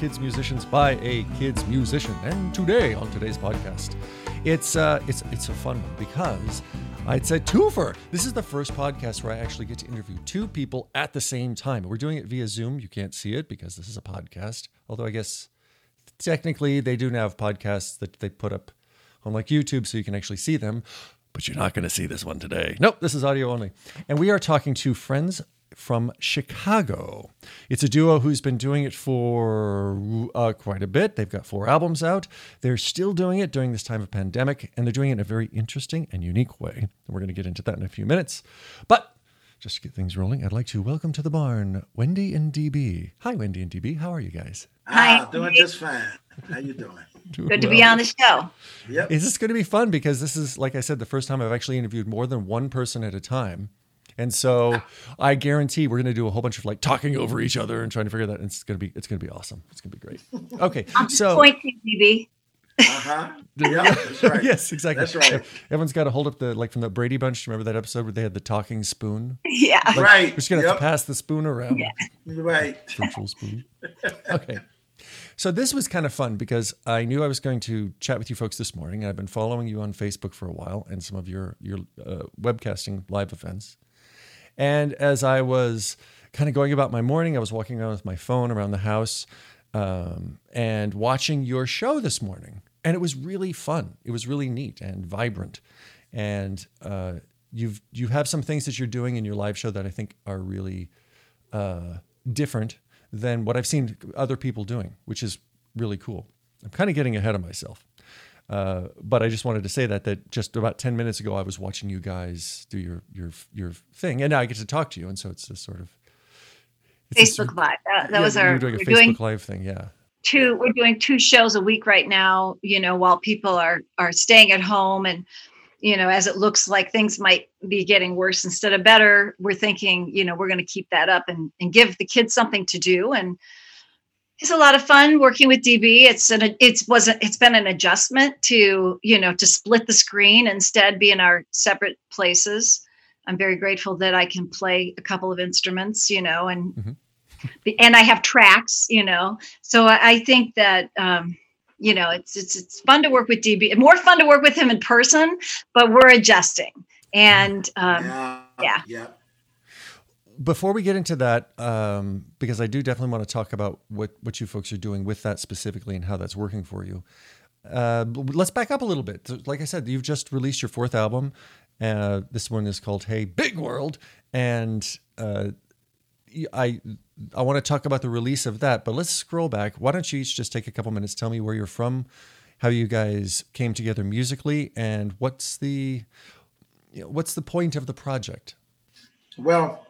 kids musicians by a kids musician. And today, on today's podcast, it's uh, it's it's a fun one because I'd say twofer. This is the first podcast where I actually get to interview two people at the same time. We're doing it via Zoom. You can't see it because this is a podcast. Although I guess technically they do now have podcasts that they put up on like YouTube so you can actually see them. But you're not going to see this one today. Nope, this is audio only. And we are talking to friends from Chicago. It's a duo who's been doing it for uh, quite a bit. They've got four albums out. They're still doing it during this time of pandemic, and they're doing it in a very interesting and unique way. And we're going to get into that in a few minutes. But just to get things rolling, I'd like to welcome to the barn Wendy and DB. Hi, Wendy and DB. How are you guys? Hi, ah, doing just fine. How you doing? Doing Good to be on the show. Yep. Is this going to be fun? Because this is, like I said, the first time I've actually interviewed more than one person at a time. And so I guarantee we're going to do a whole bunch of like talking over each other and trying to figure that. And It's going to be it's going to be awesome. It's going to be great. Okay, I'm so point to DB. Uh-huh. Yeah, that's right. yes, exactly. That's right. Everyone's got to hold up the like from the Brady Bunch. Remember that episode where they had the talking spoon? Yeah. Like, right. We're just gonna yep. have to pass the spoon around. Yeah. Right. Virtual spoon. Okay. So this was kind of fun because I knew I was going to chat with you folks this morning. I've been following you on Facebook for a while and some of your your uh, webcasting live events. And as I was kind of going about my morning, I was walking around with my phone around the house um, and watching your show this morning. And it was really fun. It was really neat and vibrant. And uh, you've you have some things that you're doing in your live show that I think are really uh, different than what I've seen other people doing, which is really cool. I'm kind of getting ahead of myself. Uh, but I just wanted to say that that just about ten minutes ago I was watching you guys do your your your thing, and now I get to talk to you, and so it's a sort of Facebook Live. That, that yeah, was our we're doing a we're Facebook doing Live thing, yeah. Two, we're doing two shows a week right now. You know, while people are are staying at home, and you know, as it looks like things might be getting worse instead of better, we're thinking, you know, we're going to keep that up and and give the kids something to do and it's a lot of fun working with DB. It's an it's was a, it's been an adjustment to you know to split the screen instead be in our separate places. I'm very grateful that I can play a couple of instruments, you know, and mm-hmm. and I have tracks, you know. So I, I think that um, you know it's it's it's fun to work with DB. More fun to work with him in person, but we're adjusting. And um, yeah, yeah. yeah before we get into that, um, because I do definitely want to talk about what what you folks are doing with that specifically and how that's working for you. Uh, let's back up a little bit. Like I said, you've just released your fourth album. Uh, this one is called "Hey Big World," and uh, I I want to talk about the release of that. But let's scroll back. Why don't you each just take a couple minutes? Tell me where you're from, how you guys came together musically, and what's the you know, what's the point of the project? Well,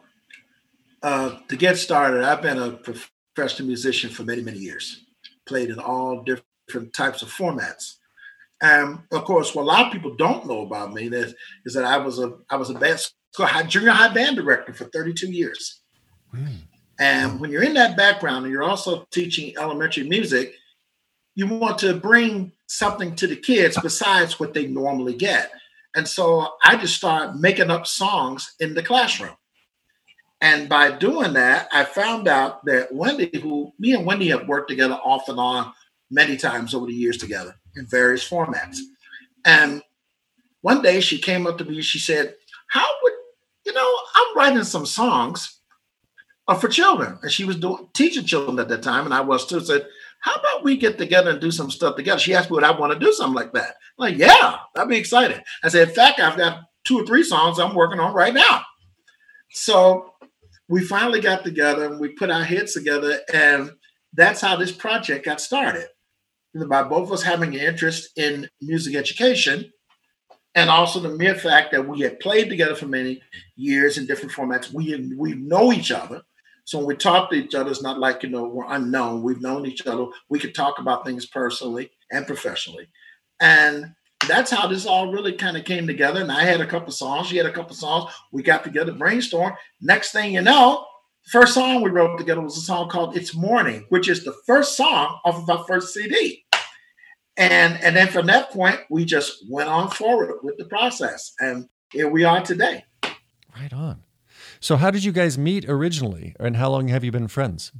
uh, to get started, I've been a professional musician for many, many years, played in all different types of formats. And of course, what a lot of people don't know about me is, is that I was a I was a band school high, junior high band director for 32 years. Mm. And when you're in that background and you're also teaching elementary music, you want to bring something to the kids besides what they normally get. And so I just started making up songs in the classroom. And by doing that, I found out that Wendy, who me and Wendy have worked together off and on many times over the years together in various formats. And one day she came up to me she said, How would, you know, I'm writing some songs uh, for children. And she was doing, teaching children at that time, and I was too. Said, How about we get together and do some stuff together? She asked me would I want to do something like that. I'm like, yeah, I'd be excited. I said, In fact, I've got two or three songs I'm working on right now. So we finally got together and we put our heads together, and that's how this project got started. By both of us having an interest in music education, and also the mere fact that we had played together for many years in different formats. We we know each other, so when we talk to each other, it's not like you know we're unknown. We've known each other. We could talk about things personally and professionally, and that's how this all really kind of came together. And I had a couple songs, she had a couple songs. We got together, brainstorm. Next thing you know, first song we wrote together was a song called "It's Morning," which is the first song off of our first CD. And and then from that point, we just went on forward with the process, and here we are today. Right on. So, how did you guys meet originally, and how long have you been friends?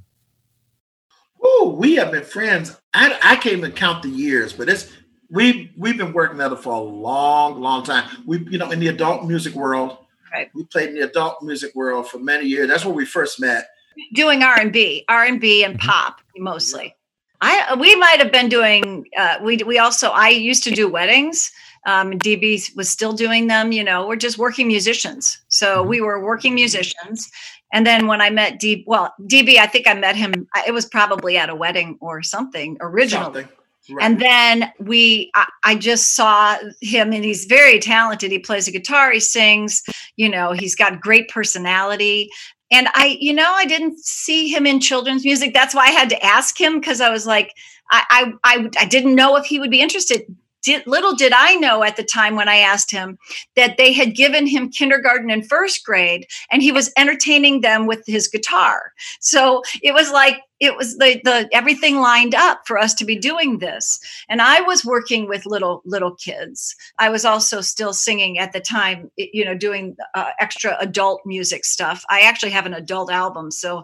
Oh, we have been friends. I, I can't even count the years, but it's we we've been working together for a long, long time. We, you know, in the adult music world, Right. we played in the adult music world for many years. That's where we first met. doing R and B, R and B and Mhm. pop mostly. I we might have been doing. Uh, we we also I used to do weddings. Um, DB was still doing them. You know, we're just working musicians. So Mhm. we were working musicians. And then when I met DB, well, DB, I think I met him. It was probably at a wedding or something originally. Something. Right. And then we, I, I just saw him, and he's very talented. He plays a guitar, he sings, you know, he's got great personality. And I, you know, I didn't see him in children's music. That's why I had to ask him because I was like, I, I, I, I didn't know if he would be interested. Did, little did I know at the time when I asked him that they had given him kindergarten and first grade, and he was entertaining them with his guitar. So it was like it was the the everything lined up for us to be doing this. And i was working with little little kids. I was also still singing at the time you know doing uh, extra adult music stuff. I actually have an adult album so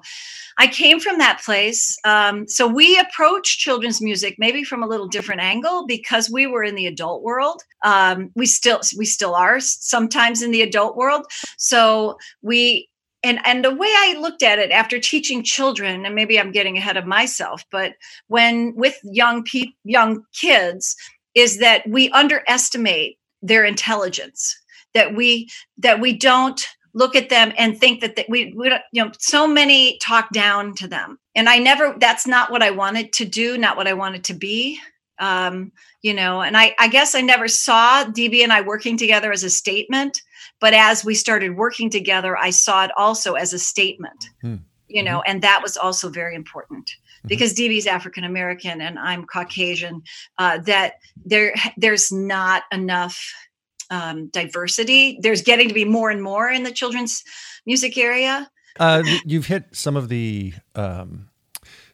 i came from that place. Um, so we approached children's music maybe from a little different angle because we were in the adult world. Um, we still we still are sometimes in the adult world. So we and and the way i looked at it after teaching children and maybe i'm getting ahead of myself but when with young people young kids is that we underestimate their intelligence that we that we don't look at them and think that, that we, we don't, you know so many talk down to them. And i never that's not what i wanted to do not what i wanted to be um, you know and I, I guess i never saw db and i working together as a statement but as we started working together i saw it also as a statement Hmm. you know and that was also very important Mhm. because is african american and i'm caucasian uh, that there there's not enough um, diversity there's getting to be more and more in the children's music area Uh, you've hit some of the um,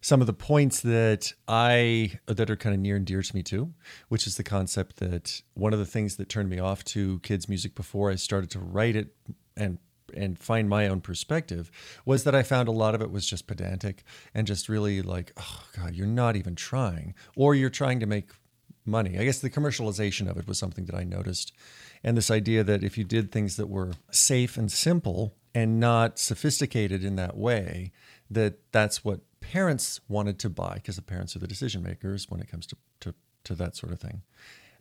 some of the points that I that are kind of near and dear to me too, which is the concept that one of the things that turned me off to kids music before I started to write it and and find my own perspective was that I found a lot of it was just pedantic and just really like, oh god, you're not even trying, or you're trying to make money. I guess the commercialization of it was something that I noticed. And this idea that if you did things that were safe and simple and not sophisticated in that way, that that's what parents wanted to buy because the parents are the decision makers when it comes to, to, to that sort of thing,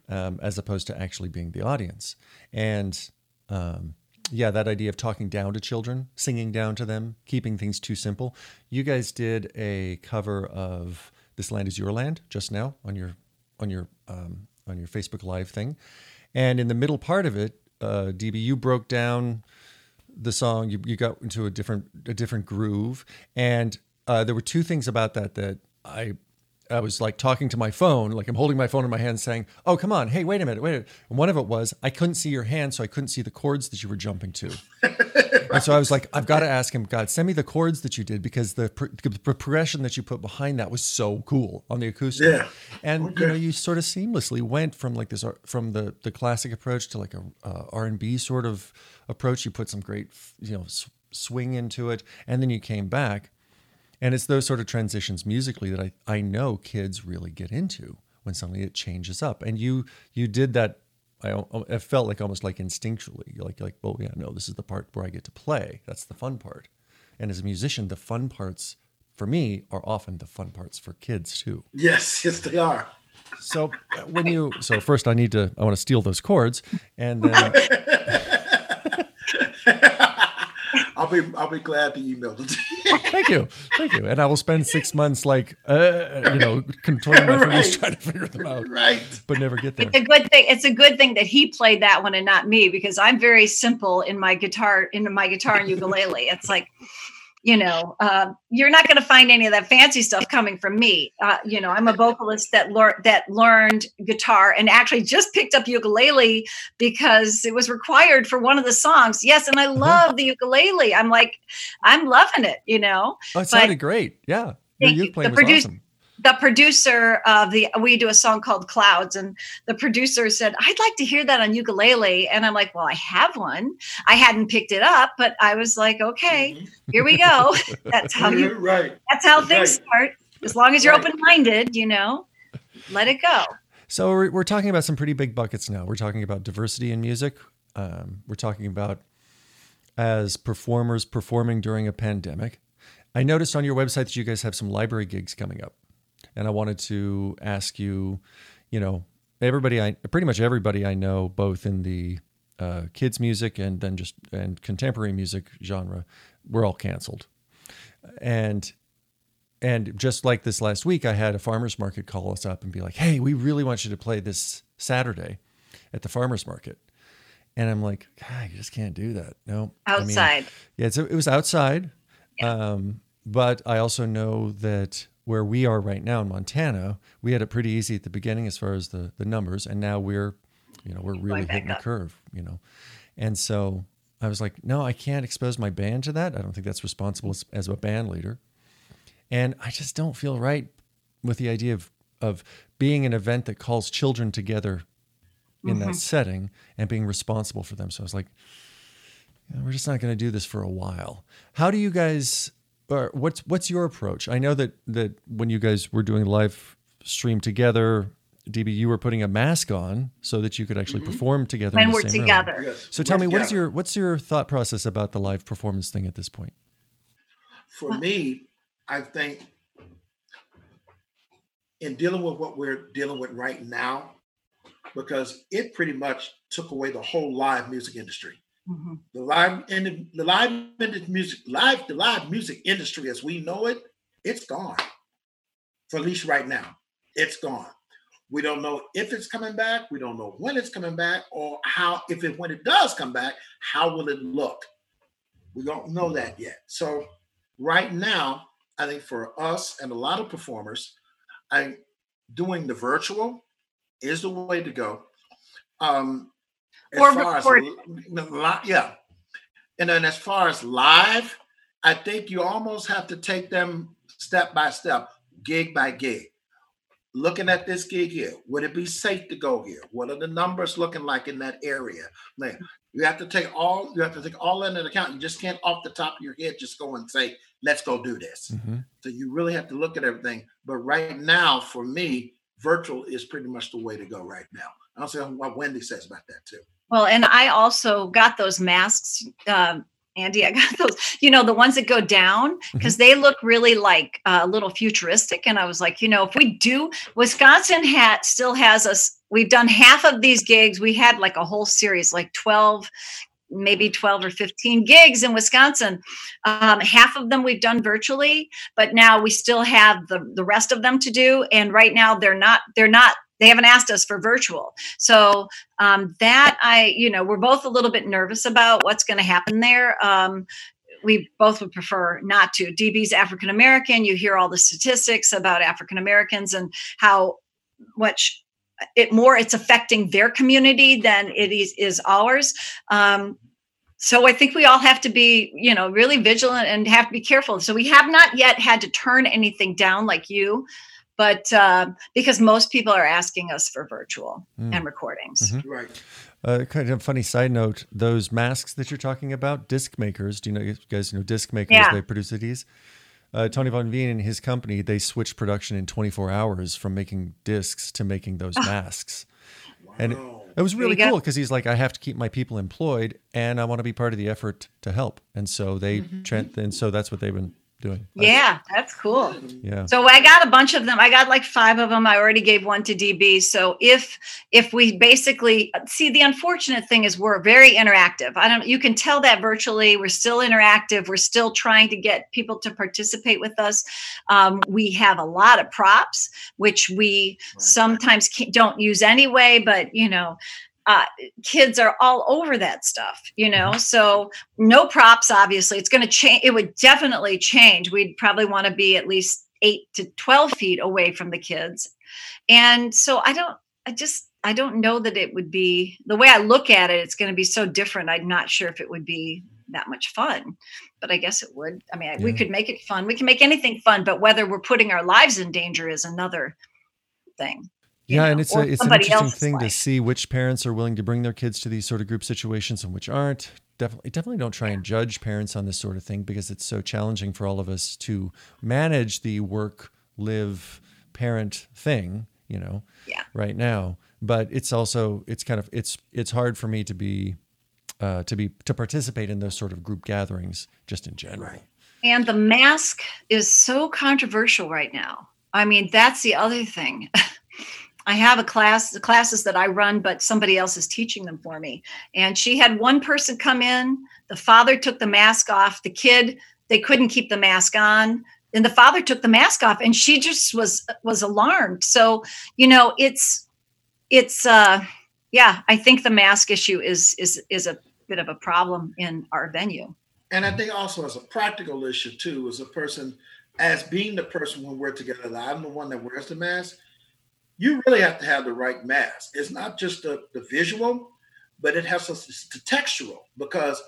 um, as opposed to actually being the audience. And um, yeah, that idea of talking down to children, singing down to them, keeping things too simple. You guys did a cover of "This Land Is Your Land" just now on your on your um, on your Facebook Live thing, and in the middle part of it, uh, DB, you broke down the song. You, you got into a different a different groove, and uh, there were two things about that that I I was like talking to my phone, like I'm holding my phone in my hand, saying, "Oh, come on, hey, wait a minute, wait." A minute. And one of it was I couldn't see your hand, so I couldn't see the chords that you were jumping to. And so I was like, I've got to ask him, God, send me the chords that you did because the, pro- the progression that you put behind that was so cool on the acoustic. Yeah. And Okay. you know, you sort of seamlessly went from like this ar- from the the classic approach to like a uh, R and B sort of approach. You put some great you know swing into it, and then you came back. And it's those sort of transitions musically that I, I know kids really get into when suddenly it changes up. And you you did that. I, I felt like almost like instinctually, You're like like oh yeah no this is the part where I get to play. That's the fun part. And as a musician, the fun parts for me are often the fun parts for kids too. Yes, yes, they are. So uh, when you so first I need to I want to steal those chords and then I'll be I'll be glad to email it. thank you thank you and I will spend six months like uh, you know contorting my fingers Right. trying to figure them out right. but never get there. it's a good thing it's a good thing that he played that one and not me because i'm very simple in my guitar in my guitar and ukulele it's like you know uh, you're not going to find any of that fancy stuff coming from me uh, you know i'm a vocalist that learned that learned guitar and actually just picked up ukulele because it was required for one of the songs yes and i love the ukulele i'm like i'm loving it you know Oh, it but- sounded great. Yeah. Your youth playing The was awesome. The producer of the we do a song called Clouds, and the producer said, "I'd like to hear that on ukulele." And I'm like, "Well, I have one. I hadn't picked it up, but I was like, okay, mm-hmm. here we go. that's how you right. That's how things right. start. As long as you're right. open minded, you know, let it go." So we're, we're talking about some pretty big buckets now. We're talking about diversity in music. Um, we're talking about as performers performing during a pandemic. I noticed on your website that you guys have some library gigs coming up and I wanted to ask you, you know, everybody I pretty much everybody I know, both in the uh, kids music and then just and contemporary music genre, we're all canceled, and and just like this last week, I had a farmers market call us up and be like, "Hey, we really want you to play this Saturday at the farmers market." And I'm like, God, you just can't do that. No, outside. I mean, yeah, it was outside. Yeah. Um, but I also know that where we are right now in Montana, we had it pretty easy at the beginning as far as the the numbers, and now we're, you know, we're really hitting the curve, you know, and so I was like, no, I can't expose my band to that. I don't think that's responsible as, as a band leader, and I just don't feel right with the idea of of being an event that calls children together in mm-hmm. that setting and being responsible for them. So I was like, we're just not going to do this for a while. How do you guys or what's what's your approach? I know that that when you guys were doing live stream together, DB, you were putting a mask on so that you could actually mm-hmm. perform together. When we're together. Yes. So tell me, what is your what's your thought process about the live performance thing at this point? For me, I think in dealing with what we're dealing with right now, because it pretty much took away the whole live music industry. Mm-hmm. The live in the live music live the live music industry as we know it, it's gone. For at least right now, it's gone. We don't know if it's coming back. We don't know when it's coming back, or how if it when it does come back, how will it look? We don't know that yet. So right now, I think for us and a lot of performers, I doing the virtual is the way to go. Um, as or far record. as yeah, and then as far as live, I think you almost have to take them step by step, gig by gig. Looking at this gig here, would it be safe to go here? What are the numbers looking like in that area? Man, you have to take all you have to take all that into account. You just can't off the top of your head just go and say, "Let's go do this." Mm-hmm. So you really have to look at everything. But right now, for me, virtual is pretty much the way to go right now. I don't see what Wendy says about that too. Well, and I also got those masks. Um, Andy, I got those, you know, the ones that go down because mm-hmm. they look really like uh, a little futuristic. And I was like, you know, if we do, Wisconsin hat still has us. We've done half of these gigs. We had like a whole series, like 12 maybe 12 or 15 gigs in Wisconsin. Um, half of them we've done virtually, but now we still have the, the rest of them to do. And right now they're not, they're not they haven't asked us for virtual. So um, that i you know we're both a little bit nervous about what's going to happen there. Um, we both would prefer not to. Db's african american you hear all the statistics about african americans and how much it more it's affecting their community than it is, is ours. Um, so i think we all have to be you know really vigilant and have to be careful. So we have not yet had to turn anything down like you but uh, because most people are asking us for virtual mm. and recordings. Mm-hmm. Right. Uh, kind of funny side note: those masks that you're talking about, disc makers. Do you know you guys know disc makers? Yeah. They produce these. Uh, Tony van Veen and his company they switched production in 24 hours from making discs to making those masks, wow. and it, it was really cool because he's like, I have to keep my people employed, and I want to be part of the effort to help, and so they, mm-hmm. and so that's what they've been doing. Yeah, that's cool. Yeah. So I got a bunch of them. I got like five of them. I already gave one to DB. So if if we basically see the unfortunate thing is we're very interactive. I don't you can tell that virtually. We're still interactive. We're still trying to get people to participate with us. Um, we have a lot of props, which we sometimes don't use anyway. But you know, uh, kids are all over that stuff, you know. Mm-hmm. So no props, obviously. It's going to change. It would definitely change. We'd probably want to be at least eight to twelve feet away from the kids, and so I don't. I just I don't know that it would be the way I look at it. It's going to be so different. I'm not sure if it would be that much fun. but I guess it would. I mean, yeah. we could make it fun. We can make anything fun, but whether we're putting our lives in danger is another thing. Yeah, know, and it's a, it's an interesting thing life. to see which parents are willing to bring their kids to these sort of group situations and which aren't. Definitely, definitely don't try and judge parents on this sort of thing because it's so challenging for all of us to manage the work, live, parent thing. You know, yeah. right now. But it's also it's kind of it's it's hard for me to be uh, to be to participate in those sort of group gatherings just in general. Right. And the mask is so controversial right now. I mean, that's the other thing. I have a class, the classes that I run, but somebody else is teaching them for me. And she had one person come in, the father took the mask off, the kid, they couldn't keep the mask on. And the father took the mask off and she just was was alarmed. So, you know, it's it's uh yeah, I think the mask issue is is is a bit of a problem in our venue. And I think also as a practical issue too, as a person, as being the person when we're together, that I'm the one that wears the mask you really have to have the right mask. It's not just the, the visual, but it has to, the textural because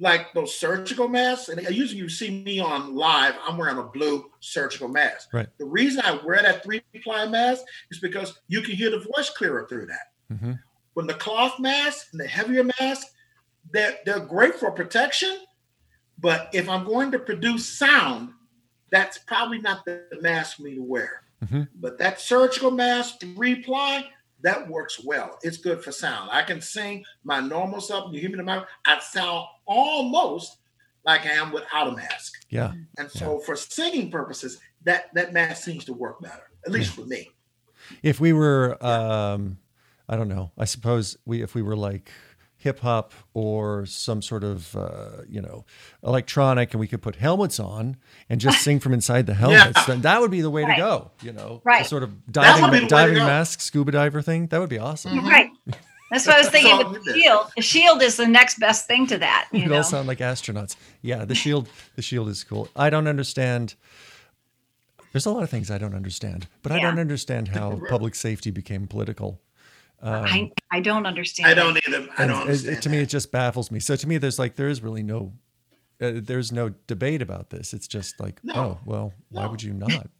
like those surgical masks, and usually you see me on live, I'm wearing a blue surgical mask. Right. The reason I wear that three ply mask is because you can hear the voice clearer through that. Mm-hmm. When the cloth mask and the heavier mask, they're, they're great for protection, but if I'm going to produce sound, that's probably not the mask for me to wear. Mm-hmm. But that surgical mask reply, that works well. It's good for sound. I can sing my normal stuff. You hear me in the mouth, I sound almost like I am without a mask. Yeah. And so yeah. for singing purposes, that that mask seems to work better, at least yeah. for me. If we were um I don't know, I suppose we if we were like hip hop or some sort of uh, you know electronic, and we could put helmets on and just sing from inside the helmets. Yeah. Then that would be the way right. to go. You know, right? sort of diving diving mask, scuba diver thing. That would be awesome. Mm-hmm. Right. That's what I was thinking. With the shield, the shield is the next best thing to that. You all sound like astronauts. Yeah, the shield. The shield is cool. I don't understand. There's a lot of things I don't understand, but yeah. I don't understand how public safety became political. Um, I, I don't understand. I don't either. I don't understand. It, to me, it just baffles me. So to me, there's like there is really no, uh, there's no debate about this. It's just like, no, oh well, no. why would you not?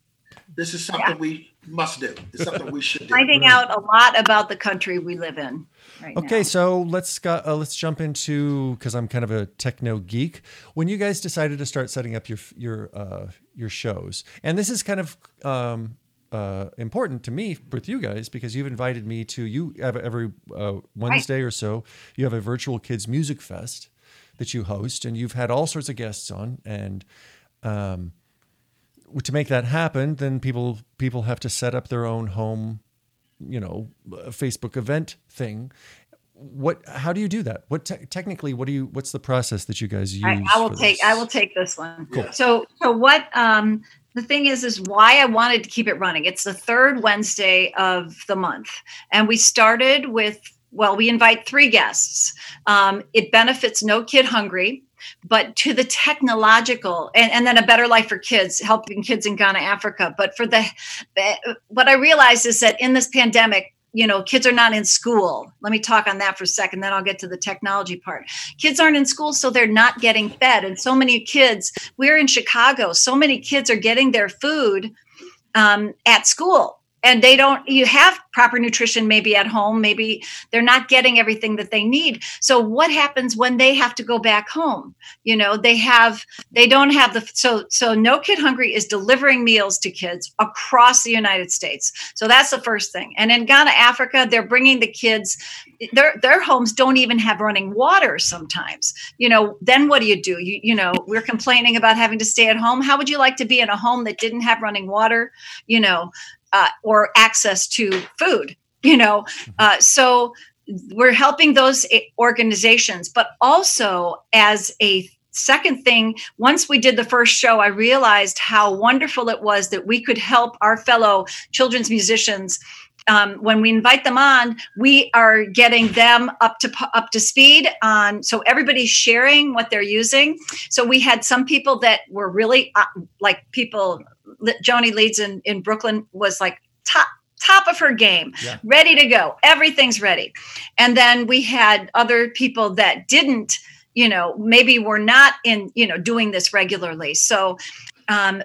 This is something yeah. we must do. It's something we should do. Finding right. out a lot about the country we live in. Right okay, now. so let's uh, let's jump into because I'm kind of a techno geek. When you guys decided to start setting up your your uh, your shows, and this is kind of um, uh, important to me with you guys because you've invited me to you have every uh, Wednesday or so you have a virtual kids music fest that you host and you've had all sorts of guests on and um, to make that happen then people people have to set up their own home you know Facebook event thing what how do you do that what te- technically what do you what's the process that you guys use I, I will take this? i will take this one cool. so so what um the thing is is why i wanted to keep it running. It's the third wednesday of the month. And we started with well we invite three guests. Um, it benefits no kid hungry but to the technological and, and then a better life for kids helping kids in ghana africa. But for the what i realized is that in this pandemic you know kids are not in school. Let me talk on that for a second then i'll get to the technology part. Kids aren't in school so they're not getting fed. And so many kids we're in chicago so many kids are getting their food um, at school and they don't you have proper nutrition maybe at home maybe they're not getting everything that they need. So what happens when they have to go back home? You know they have they don't have the so so no kid hungry is delivering meals to kids across the united states. So that's the first thing. And in ghana africa they're bringing the kids their their homes don't even have running water sometimes. You know then what do you do? You you know we're complaining about having to stay at home. How would you like to be in a home that didn't have running water? You know uh, or access to food you know mm-hmm. uh, so we're helping those organizations but also as a second thing once we did the first show i realized how wonderful it was that we could help our fellow children's musicians um, when we invite them on, we are getting them up to up to speed on. So everybody's sharing what they're using. So we had some people that were really uh, like people Joanie Leeds in, in Brooklyn was like top top of her game, yeah. ready to go. Everything's ready. And then we had other people that didn't you know maybe we're not in you know doing this regularly so um,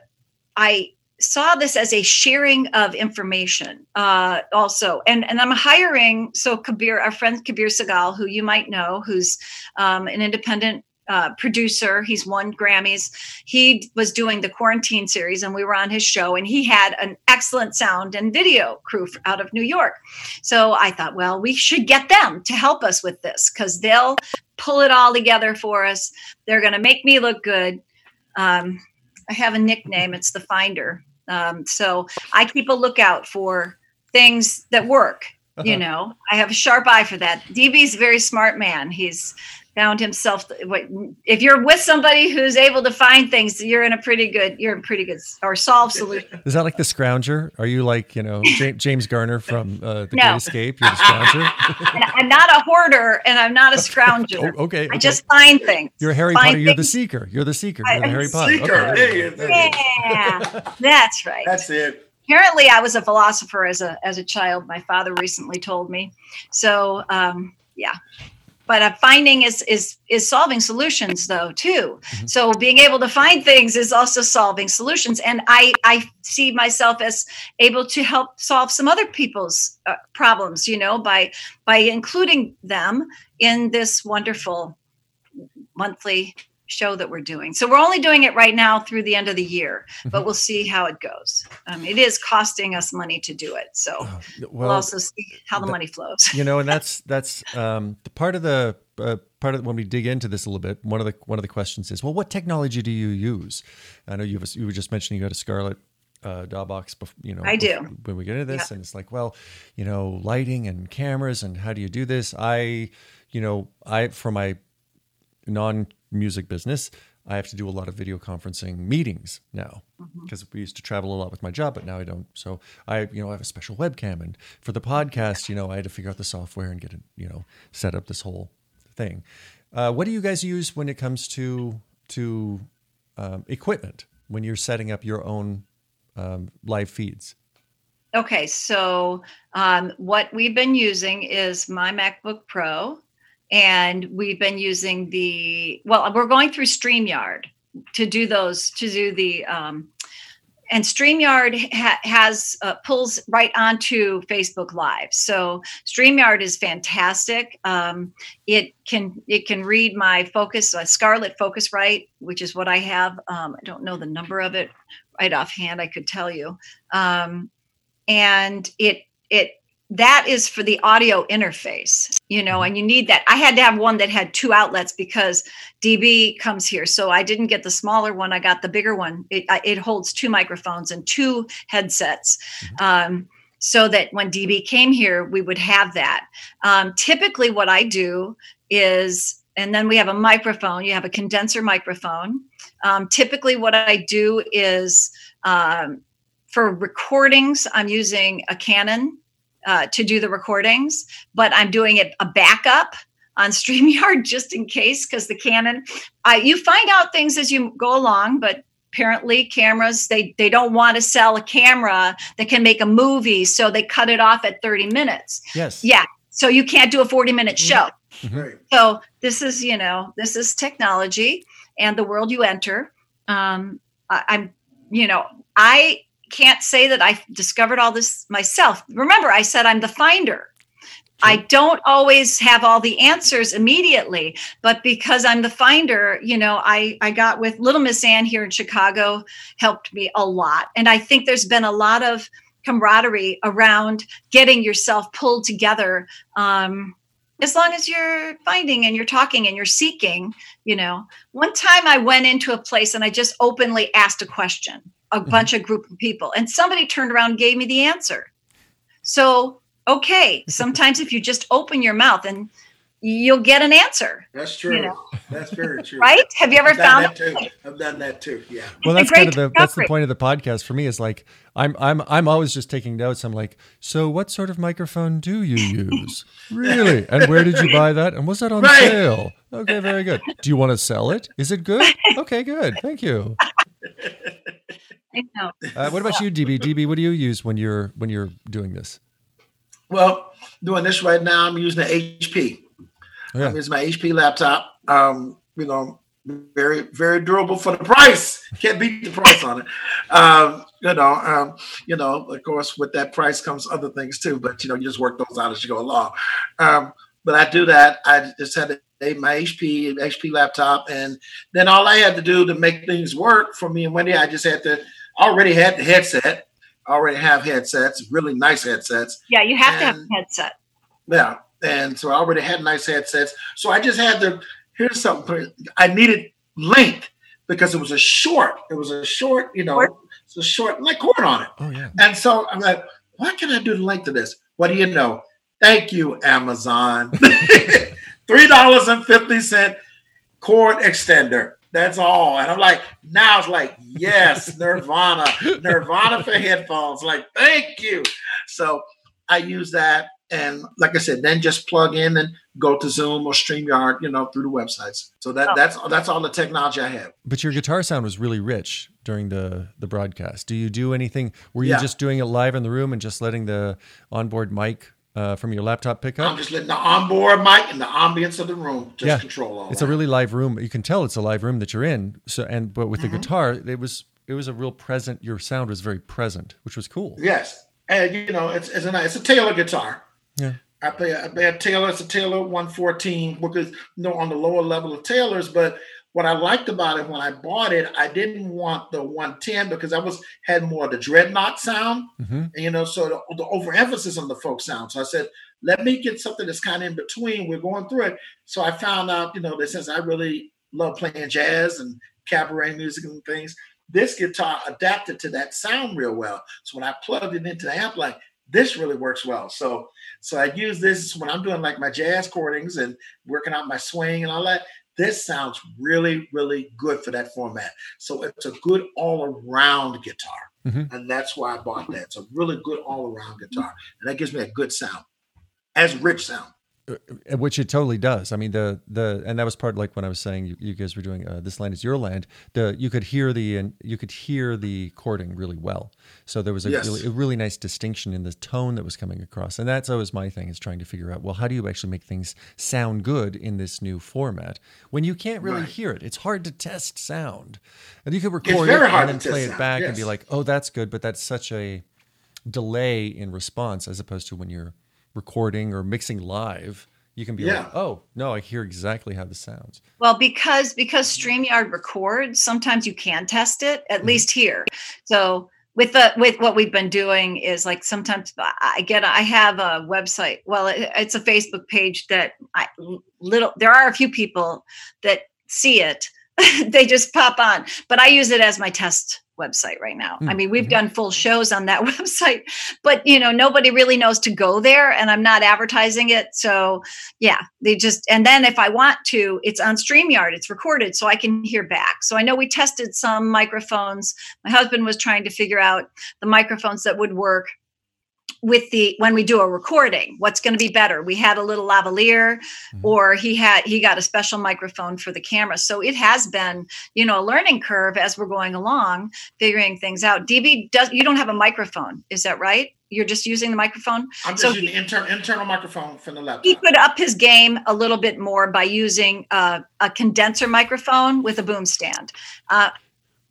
i saw this as a sharing of information uh, also and and i'm hiring so kabir our friend kabir Sehgal who you might know who's um, an independent uh, producer. He's won Grammys. He was doing the quarantine series, and we were on his show. And he had an excellent sound and video crew out of New York. So I thought, well, we should get them to help us with this because they'll pull it all together for us. They're going to make me look good. Um, I have a nickname. It's the Finder. Um, so I keep a lookout for things that work. Uh-huh. You know, I have a sharp eye for that. DB's a very smart man. He's found himself if you're with somebody who's able to find things you're in a pretty good you're in pretty good or solve solution. Is that like the scrounger? Are you like you know james garner from uh, the no. great escape? You're the scrounger? I'm not a hoarder and i'm not a scrounger. Oh, okay, okay, i just find things. You're harry find potter you're the seeker you're the seeker you're the harry potter. seeker. Okay. yeah that's right. That's it. Apparently i was a philosopher as a as a child my father recently told me. So um yeah but a finding is is is solving solutions though too mm-hmm. so being able to find things is also solving solutions and i i see myself as able to help solve some other people's uh, problems you know by by including them in this wonderful monthly show that we're doing. So we're only doing it right now through the end of the year, but mm-hmm. we'll see how it goes. Um, it is costing us money to do it, so well, we'll also see how the, the, money flows. You know, and that's that's um, the part of the uh, part of when we dig into this a little bit. One of the one of the questions is, well, what technology do you use? I know you you were just mentioning you had a Scarlett uh, Dawbox, you know, I do. When we get into this, and it's like, well, you know, lighting and cameras, and how do you do this? I, you know, I for my non music business, I have to do a lot of video conferencing meetings now because mm-hmm. we used to travel a lot with my job, but now I don't. So I, you know, I have a special webcam, and for the podcast, you know, I had to figure out the software and get it, you know, set up this whole thing. Uh, what do you guys use when it comes to to um, equipment when you're setting up your own um, live feeds? Okay, so um, what we've been using is my MacBook Pro and we've been using the well we're going through streamyard to do those to do the um, and StreamYard ha- has uh, pulls right onto Facebook Live. So StreamYard is fantastic. Um, it can it can read my focus uh, Scarlett Focusrite, which is what I have. Um, I don't know the number of it right offhand. I could tell you, um, and it it that is for the audio interface you know mm-hmm. and you need that. I had to have one that had two outlets because db comes here. So i didn't get the smaller one i got the bigger one. It, it holds two microphones and two headsets. Mm-hmm. um, so that when db came here we would have that. Um, typically what i do is and then we have a microphone you have a condenser microphone. Um, typically what i do is um, for recordings i'm using a canon uh, to do the recordings, but I'm doing it a backup on StreamYard just in case, because the Canon, uh, you find out things as you go along, but apparently cameras they they don't want to sell a camera that can make a movie so they cut it off at 30 minutes. Yes. Yeah so you can't do a 40 minute mm-hmm. show. Mm-hmm. so this is you know this is technology and the world you enter. Um I, i'm you know i can't say that I discovered all this myself. Remember, I said I'm the finder. I don't always have all the answers immediately, but because I'm the finder, you know, I I got with Little Miss Ann here in Chicago helped me a lot, and I think there's been a lot of camaraderie around getting yourself pulled together. Um, as long as you're finding and you're talking and you're seeking, you know. One time I went into a place and I just openly asked a question a mm-hmm. bunch of group of people and somebody turned around and gave me the answer so okay sometimes if you just open your mouth and you'll get an answer. That's true. you know? that's very true. Right? Have you ever I've found that too. I've done that too yeah. Well that's kind of the that's the point of the podcast for me is like i'm i'm i'm always just taking notes. I'm like so what sort of microphone do you use? Really? And where did you buy that? And was that on right. sale? Okay very good. Do you want to sell it? Is it good? Okay good. Thank you. I know. Uh, what about you, DB? DB, what do you use when you're when you're doing this? Well, doing this right now, I'm using the HP. Oh, yeah. I'm using my HP laptop. Um, you know, very very durable for the price. Can't beat the price on it. Um, you know, um, you know, of course, with that price comes other things too. But you know, you just work those out as you go along. Um, but I do that. I just had a, my HP HP laptop, and then all I had to do to make things work for me and Wendy, I just had to. already had the headset. already have headsets, really nice headsets. Yeah, you have and, to have a headset. Yeah, and so I already had nice headsets. So I just had to. Here's something. I needed length because it was a short. It was a short. You know, it's a short like cord on it. Oh yeah. And so I'm like, what can I do to length of this? What do you know? Thank you, Amazon. Three dollars and fifty cent cord extender. That's all. And I'm like, now it's like, yes, Nirvana, Nirvana for headphones. Like, thank you. So I use that. And like I said, then just plug in and go to Zoom or StreamYard, you know, through the websites. So that oh. that's that's all the technology I have. But your guitar sound was really rich during the the broadcast. Do you do anything? Were you yeah. just doing it live in the room and just letting the onboard mic uh, from your laptop pick up? I'm just letting the onboard mic and the ambience of the room just yeah. control all. It's that. a really live room. You can tell it's a live room that you're in. So and but with mm-hmm. the guitar, it was it was a real present. Your sound was very present, which was cool. Yes, and you know it's it's a nice, it's a Taylor guitar. Yeah. I play I play a Taylor. It's a Taylor 114 because you know on the lower level of Taylors, but what I liked about it when I bought it, I didn't want the 110 because I was had more of the dreadnought sound, mm-hmm. you know, so the, the, overemphasis on the folk sound. So I said, let me get something that's kind of in between. We're going through it. So I found out, you know, that since I really love playing jazz and cabaret music and things, this guitar adapted to that sound real well. So when I plugged it into the amp, like this really works well. So so I use this when I'm doing like my jazz chordings and working out my swing and all that. This sounds really, really good for that format. So it's a good all around guitar. Mm-hmm. And that's why I bought that. It's a really good all around guitar. And that gives me a good sound, as rich sound. Uh, which it totally does. I mean, the the and that was part like when I was saying you, you guys were doing uh, this land is your land. The you could hear the and you could hear the chording really well. So there was a, yes. really, a really nice distinction in the tone that was coming across, and that's always my thing is trying to figure out well how do you actually make things sound good in this new format when you can't really right. hear it. It's hard to test sound, and you could record it and then play it back yes. and be like, oh that's good, but that's such a delay in response as opposed to when you're recording or mixing live, you can be yeah. like, oh no, I hear exactly how this sounds. Well, because because StreamYard records, sometimes you can test it, at mm-hmm. least here. So with the with what we've been doing is like sometimes I get I have a website. Well, it, it's a Facebook page that I little there are a few people that see it. they just pop on, but I use it as my test website right now. Mm-hmm. I mean, we've mm-hmm. done full shows on that website, but you know, nobody really knows to go there and I'm not advertising it. So, yeah, they just and then if I want to, it's on StreamYard, it's recorded so I can hear back. So I know we tested some microphones. My husband was trying to figure out the microphones that would work with the when we do a recording what's going to be better? We had a little lavalier mm-hmm. or he had he got a special microphone for the camera. So it has been you know a learning curve as we're going along figuring things out. Db does you don't have a microphone is that right? You're just using the microphone? I'm just so using the inter- internal microphone from the laptop. he could up his game a little bit more by using uh, a condenser microphone with a boom stand. Uh,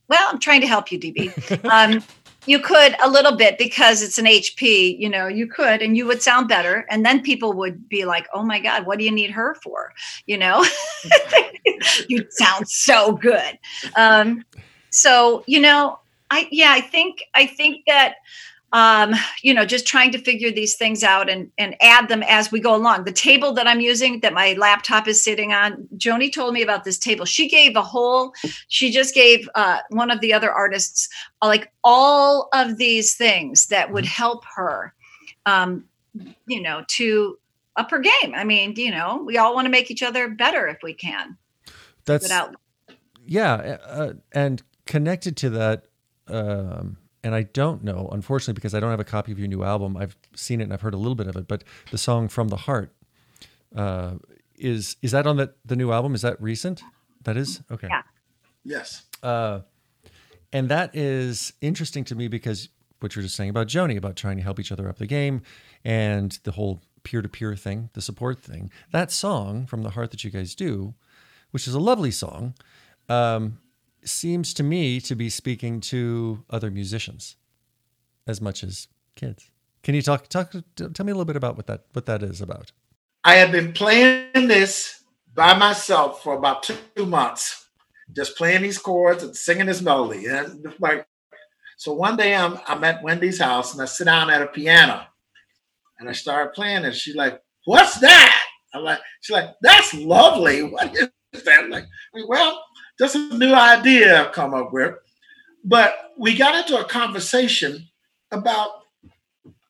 well i'm trying to help you db um, you could a little bit because it's an HP, you know, you could and you would sound better. And then people would be like, oh my God, what do you need her for? You know, you sound so good. Um, so, you know, I, yeah, I think, I think that um, you know, just trying to figure these things out and, and add them as we go along. The table that I'm using, that my laptop is sitting on, Joanie told me about this table. She gave a whole, she just gave uh, one of the other artists uh, like all of these things that would mm-hmm. help her, um, you know, to up her game. I mean, you know, we all want to make each other better if we can. That's without, yeah, uh, and connected to that. Um, and I don't know, unfortunately, because I don't have a copy of your new album. I've seen it and I've heard a little bit of it, but the song "From the Heart" uh, is is that on the the new album? Is that recent? That is okay. Yeah. Yes. Uh, and that is interesting to me because what you're just saying about Joanie about trying to help each other up the game, and the whole peer to peer thing, the support thing. That song "From the Heart" that you guys do which is a lovely song, um, seems to me to be speaking to other musicians as much as kids. Can you talk talk tell me a little bit about what that what that is about? I have been playing this by myself for about two months, just playing these chords and singing this melody. And like, so one day I'm I'm at Wendy's house and I sit down at a piano and I start playing and she's like, "What's that?" I'm like, she's like, "That's lovely. What is that?" I'm like, well, just a new idea I've come up with. But we got into a conversation about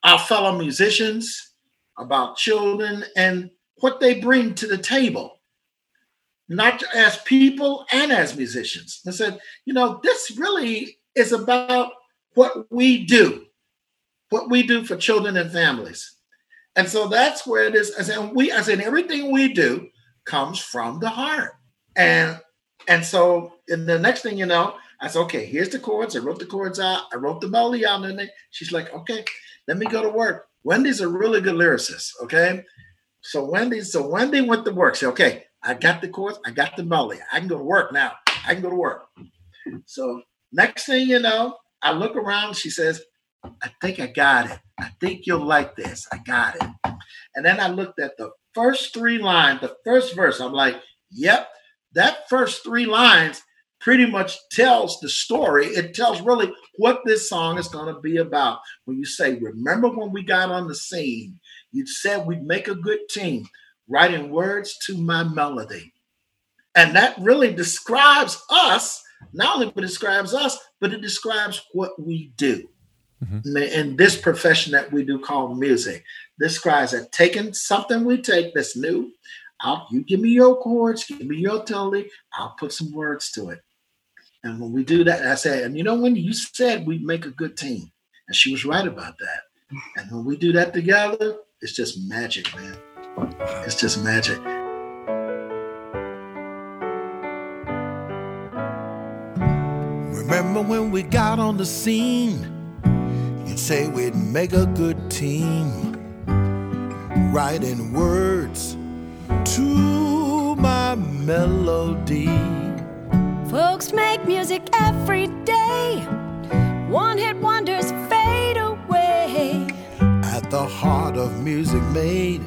our fellow musicians, about children, and what they bring to the table, not as people and as musicians. I said, you know, this really is about what we do, what we do for children and families. And so that's where it is. I said, we, I said, everything we do comes from the heart. And and so and the next thing you know, I said, okay, here's the chords. I wrote the chords out. I wrote the melody out. And then she's like, okay, let me go to work. Wendy's a really good lyricist. Okay. So Wendy, so Wendy went to work. Say, okay, I got the chords, I got the melody. I can go to work now. I can go to work. So next thing you know, I look around. She says, I think I got it. I think you'll like this. I got it. And then I looked at the first three lines, the first verse. I'm like, yep, that first three lines pretty much tells the story. It tells really what this song is going to be about. When you say, Remember when we got on the scene, you said we'd make a good team, writing words to my melody. And that really describes us, not only but it describes us, but it describes what we do. Mm-hmm. In this profession that we do called music, this describes that taking something we take that's new, I'll, you give me your chords, give me your melody, I'll put some words to it. And when we do that, I said, and you know, when you said we'd make a good team, and she was right about that. And when we do that together, it's just magic, man. It's just magic. Remember when we got on the scene? You'd say we'd make a good team. Writing words to my melody. Folks make music every day. One hit wonders fade away. At the heart of music made,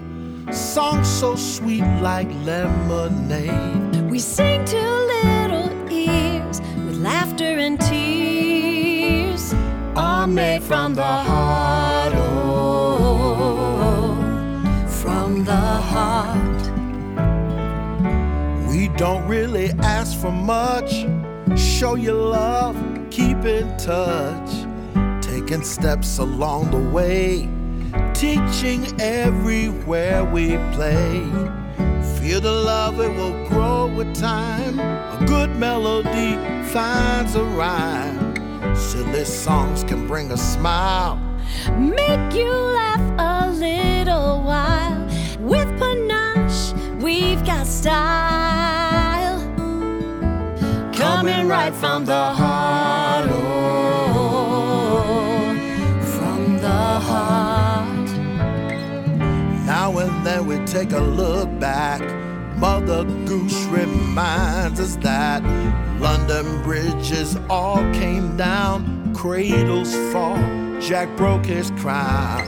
songs so sweet like lemonade. We sing to little ears with laughter and tears. Are made from the heart, oh, from the heart. Don't really ask for much. Show your love, keep in touch. Taking steps along the way, teaching everywhere we play. Feel the love, it will grow with time. A good melody finds a rhyme. Silly songs can bring a smile, make you laugh a little while. With panache, we've got style coming right from the heart. Oh, from the heart. Now and then we take a look back. Mother Goose reminds us that London bridges all came down, cradles fall, Jack broke his crown.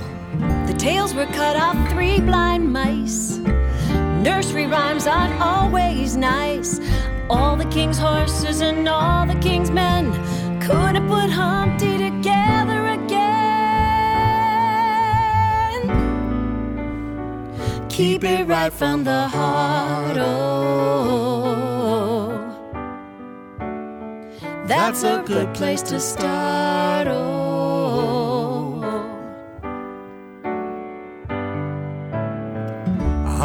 The tails were cut off three blind mice. Nursery rhymes aren't always nice. All the king's horses and all the king's men couldn't put Humpty together again. Keep it right from the heart, oh. That's a good place to start, oh.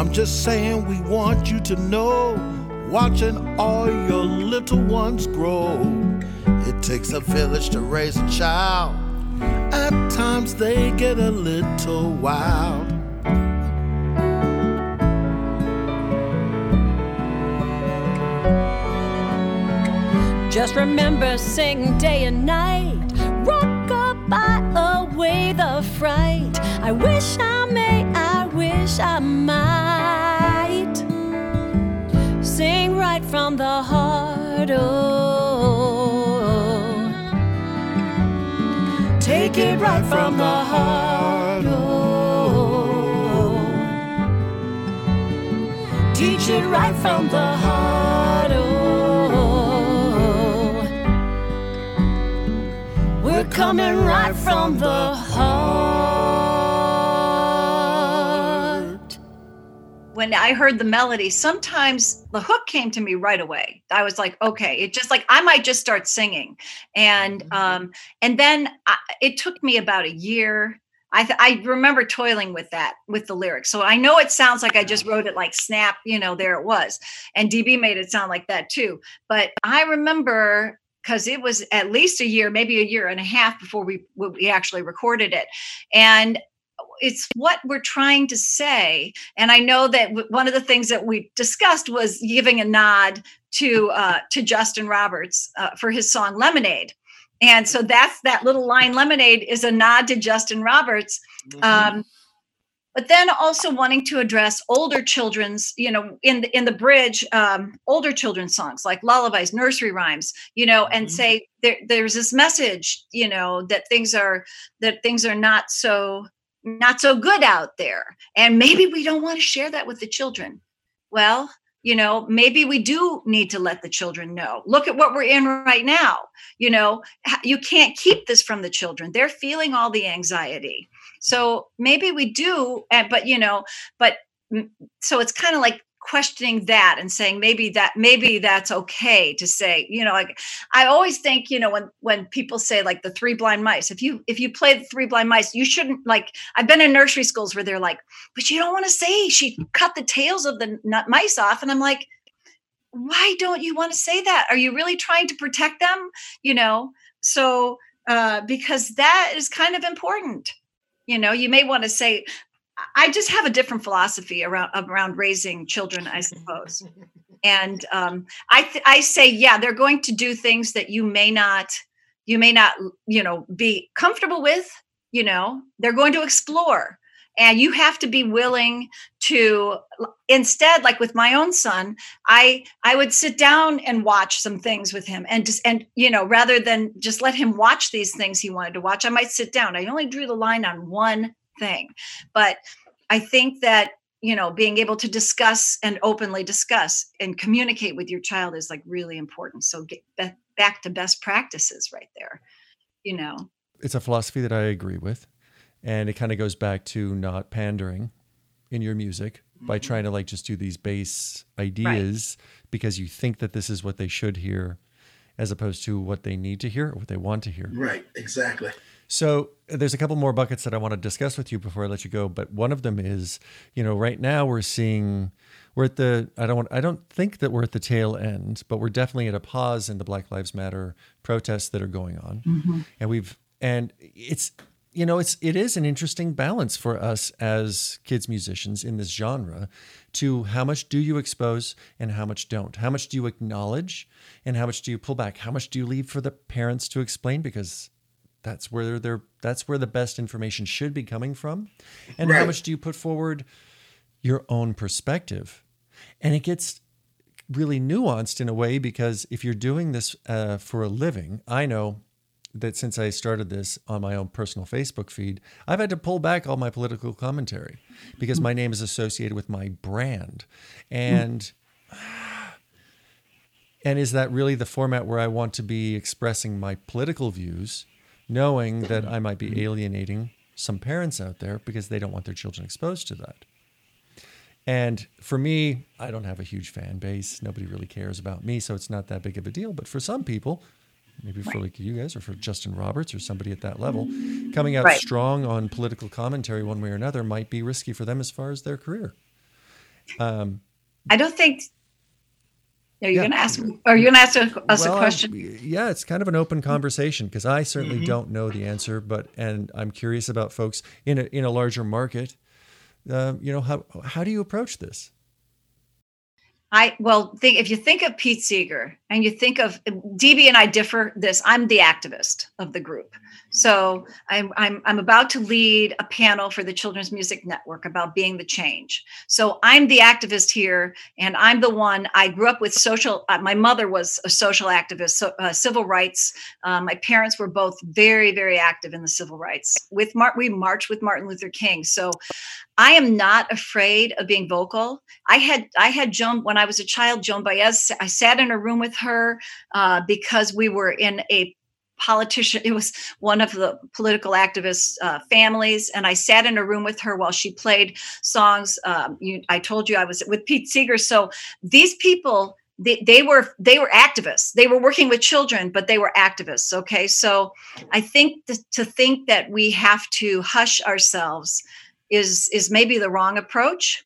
I'm just saying we want you to know, watching all your little ones grow. It takes a village to raise a child. At times they get a little wild. Just remember, sing day and night. Rock by away the fright. I wish I may, wish I might. Sing right from the heart. Oh, take it right from the heart. Oh, teach it right from the heart. Oh, we're coming right from the heart. When I heard the melody, sometimes the hook came to me right away. I was like, okay, it just like I might just start singing, and um, and then I, it took me about a year. I th- I remember toiling with that with the lyrics, so I know it sounds like I just wrote it like snap, you know, there it was, and DB made it sound like that too. But I remember because it was at least a year, maybe a year and a half before we we actually recorded it, and it's what we're trying to say. And i know that w- one of the things that we discussed was giving a nod to uh, to justin roberts uh, for his song lemonade. And so that's that little line lemonade is a nod to justin roberts um, but then also wanting to address older children's you know in the in the bridge um, older children's songs like lullabies nursery rhymes you know and Mhm. say there, there's this message you know that things are that things are not so not so good out there. And maybe we don't want to share that with the children. Well you know maybe we do need to let the children know. Look at what we're in right now. You know you can't keep this from the children. They're feeling all the anxiety. So maybe we do but you know but mm, so it's kind of like questioning that and saying maybe that maybe that's okay to say you know like i always think you know when when people say like the three blind mice if you if you play the three blind mice you shouldn't like i've been in nursery schools where they're like but you don't want to say she cut the tails of the nut mice off and i'm like why don't you want to say that? Are you really trying to protect them? You know? So uh because that is kind of important. You know you may want to say i just have a different philosophy around around raising children i suppose and um, I th- I say yeah, they're going to do things that you may not you may not you know be comfortable with. You know, they're going to explore, and you have to be willing to instead like with my own son i i would sit down and watch some things with him and just and you know rather than just let him watch these things he wanted to watch i might sit down i only drew the line on one thing but i think that you know being able to discuss and openly discuss and communicate with your child is like really important so get ba- back to best practices right there you know It's a philosophy that I agree with. And it kind of goes back to not pandering in your music by mm-hmm. trying to like just do these base ideas because you think that this is what they should hear as opposed to what they need to hear or what they want to hear. Right, exactly. So there's a couple more buckets that I want to discuss with you before I let you go. But one of them is, you know, right now we're seeing we're at the I don't want I don't think that we're at the tail end, but we're definitely at a pause in the Black Lives Matter protests that are going on. Mm-hmm. And we've and it's you know, it's it is an interesting balance for us as kids musicians in this genre to how much do you expose and how much don't. How much do you acknowledge and how much do you pull back? How much do you leave for the parents to explain because that's where they're that's where the best information should be coming from. And how much do you put forward your own perspective? And it gets really nuanced in a way because if you're doing this uh, for a living i know that since i started this on my own personal facebook feed i've had to pull back all my political commentary because my name is associated with my brand. And and is that really the format where I want to be expressing my political views, knowing that I might be alienating some parents out there because they don't want their children exposed to that? And for me, I don't have a huge fan base. Nobody really cares about me, so it's not that big of a deal. But for some people, maybe for like you guys or for Justin Roberts or somebody at that level, coming out Right. strong on political commentary one way or another might be risky for them as far as their career. Um, i don't think are you Yeah. going to ask are you going to ask us Well, a I- question yeah, it's kind of an open conversation because I certainly Mm-hmm. don't know the answer, but and I'm curious about folks in a in a larger market. Um, you know how how do you approach this? I well think if you think of Pete Seeger and you think of DB and I differ this. I'm the activist of the group. So I'm, I'm, I'm about to lead a panel for the Children's Music Network about being the change. So I'm the activist here, and I'm the one. I grew up with social. Uh, my mother was a social activist, so, uh, civil rights. Uh, my parents were both very, very active in the civil rights. With Mar- we marched with Martin Luther King. So I am not afraid of being vocal. I had I had Joan when I was a child. Joan Baez. I sat in a room with her uh, because we were in a politician it was one of the political activists uh, families and i sat in a room with her while she played songs um, you, i told you i was with pete seeger so these people they, they were they were activists they were working with children but they were activists okay so i think th- to think that we have to hush ourselves is is maybe the wrong approach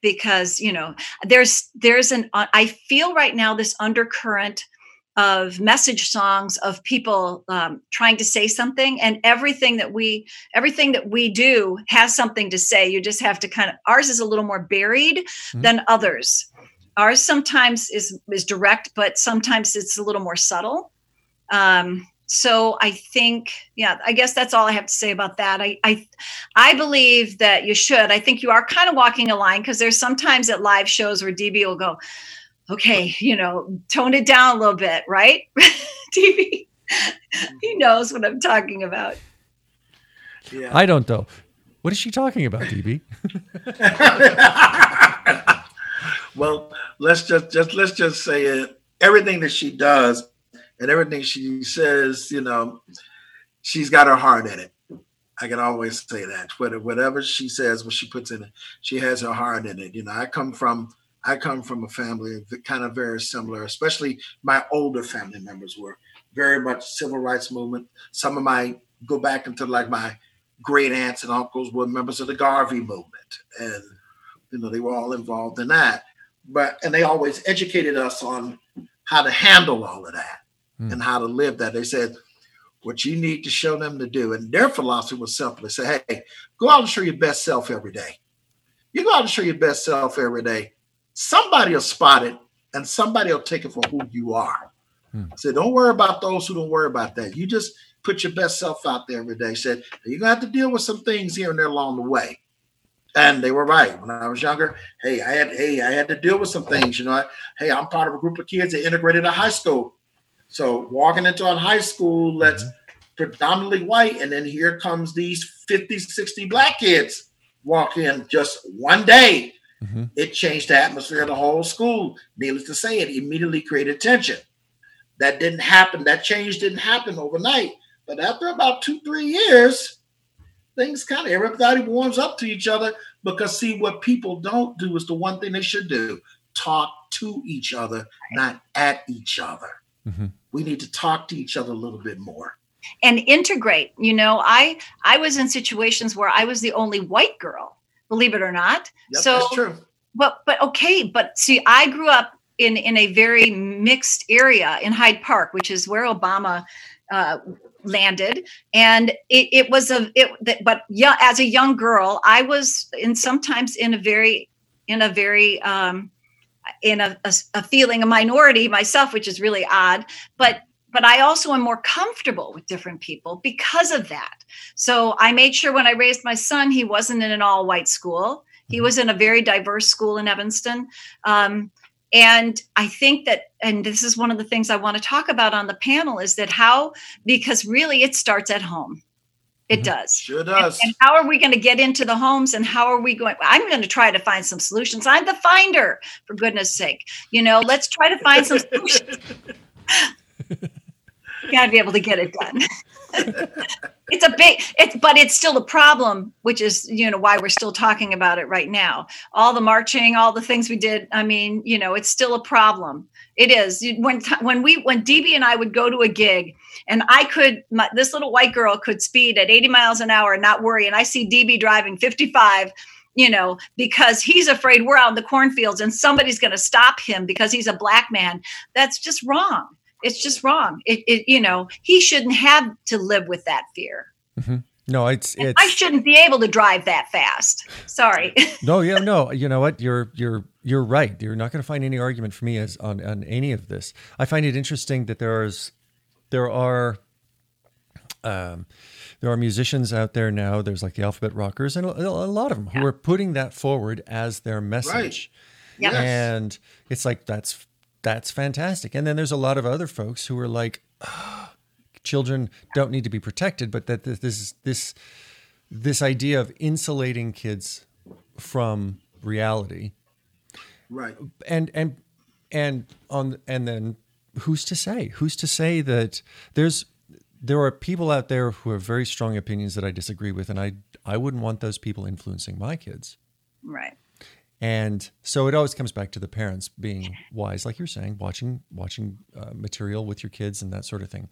because you know there's there's an uh, i feel right now this undercurrent of message songs of people um, trying to say something and everything that we everything that we do has something to say. You just have to kind of ours is a little more buried mm-hmm. than others. Ours sometimes is is direct but sometimes it's a little more subtle. Um, so i think yeah i guess that's all i have to say about that i i, I believe that you should i think you are kind of walking a line because there's sometimes at live shows where db will go okay, you know, tone it down a little bit, right? DB, he knows what I'm talking about. Yeah. I don't though. What is she talking about, DB? well, let's just just let's just say it. Everything that she does and everything she says, you know, she's got her heart in it. I can always say that. Whatever she says, what she puts in it, she has her heart in it. You know, I come from I come from a family kind of very similar, especially my older family members were very much civil rights movement. Some of my go back into like my great aunts and uncles were members of the Garvey movement, and you know they were all involved in that. But and they always educated us on how to handle all of that mm. and how to live that. They said what you need to show them to do, and their philosophy was simply say, "Hey, go out and show your best self every day. You go out and show your best self every day." somebody will spot it and somebody will take it for who you are. So don't worry about those who don't worry about that. You just put your best self out there every day. Said you're gonna have to deal with some things here and there along the way. And they were right. When I was younger, hey, I had hey, I had to deal with some things. You know, hey, I'm part of a group of kids that integrated a high school. So walking into a high school that's mm-hmm. predominantly white, and then here comes these 50, 60 black kids walk in just one day Mm-hmm. It changed the atmosphere of the whole school. Needless to say, it immediately created tension. That didn't happen. That change didn't happen overnight. But after about two, three years, things kind of everybody warms up to each other because see what people don't do is the one thing they should do talk to each other not at each other mm-hmm. We need to talk to each other a little bit more and integrate you know i i was in situations where i was the only white girl believe it or not. Yep, so that's true. But but okay, but see, I grew up in in a very mixed area in Hyde Park, which is where Obama uh, landed, and it, it was a it. But yeah, as a young girl, I was in sometimes in a very in a very um, in a, a, a feeling a minority myself, which is really odd. But but I also am more comfortable with different people because of that. So I made sure when I raised my son, he wasn't in an all white school. He mm-hmm. was in a very diverse school in Evanston. Um, and I think that, and this is one of the things I want to talk about on the panel is that how, because really it starts at home. It mm-hmm. does. Sure does. And, and, how are we going to get into the homes and how are we going? I'm going to try to find some solutions. I'm the finder, for goodness sake. You know, let's try to find some solutions. you got to be able to get it done. it's a big it's but it's still a problem which is you know why we're still talking about it right now all the marching all the things we did i mean you know it's still a problem it is when when we when db and i would go to a gig and i could my, this little white girl could speed at 80 miles an hour and not worry and i see db driving 55 you know because he's afraid we're out in the cornfields and somebody's going to stop him because he's a black man that's just wrong it's just wrong. It, it you know, he shouldn't have to live with that fear. Mm-hmm. No, it's it's I shouldn't be able to drive that fast. Sorry. no, yeah, no. You know what? You're you're you're right. You're not going to find any argument for me as on on any of this. I find it interesting that there is there are um there are musicians out there now. There's like the Alphabet Rockers and a, a lot of them who are putting that forward as their message. Yep. Yes. And it's like that's that's fantastic. And then there's a lot of other folks who are like, "Ah, children don't need to be protected, but that this this this this idea of insulating kids from reality Right. and and and on and then who's to say? Who's to say that there's there are people out there who have very strong opinions that I disagree with and I I wouldn't want those people influencing my kids. Right. and so it always comes back to the parents being wise like you're saying watching watching uh, material with your kids and that sort of thing.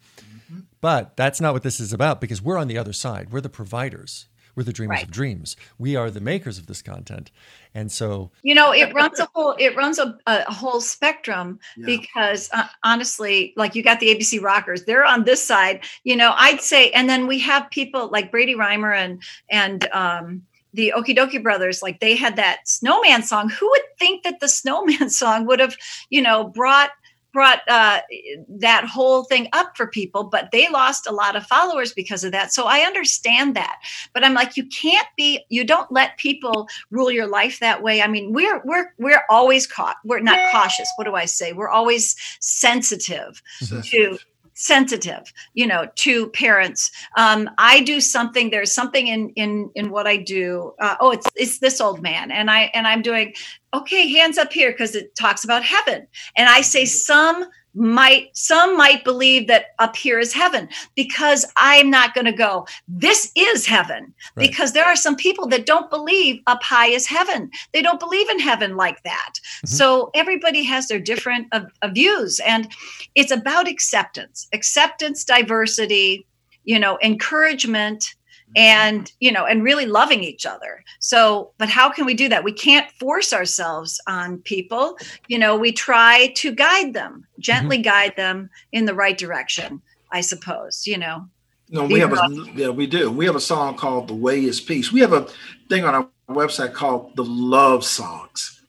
But that's not what this is about because we're on the other side. We're the providers we're the dreamers Right. of dreams we are the makers of this content and so You know, it runs a whole it runs a, a whole spectrum Yeah. because uh, honestly, like you got the ABC rockers, they're on this side. You know, I'd say, and then we have people like Brady Rymer and and um, the Okee Dokee brothers. Like they had that Snowman song. Who would think that the Snowman song would have, you know, brought brought uh, that whole thing up for people, but they lost a lot of followers because of that. So I understand that, but I'm like, you can't be, you don't let people rule your life that way. I mean, we're we're we're always caught. We're not cautious. What do I say? We're always sensitive to sensitive you know to parents. Um i do something there's something in in in what i do uh, oh it's it's this old man and i and i'm doing okay hands up here because it talks about heaven. And i say some might some might believe that up here is heaven because i'm not going to go this is heaven Right. because there are some people that don't believe up high is heaven they don't believe in heaven like that Mhm. so everybody has their different uh, uh, views and it's about acceptance acceptance diversity you know encouragement and you know and really loving each other so but how can we do that we can't force ourselves on people you know we try to guide them gently guide them in the right direction i suppose you know No, we have a yeah, we do. We have a song called "The Way Is Peace." We have a thing on our website called the Love Songs.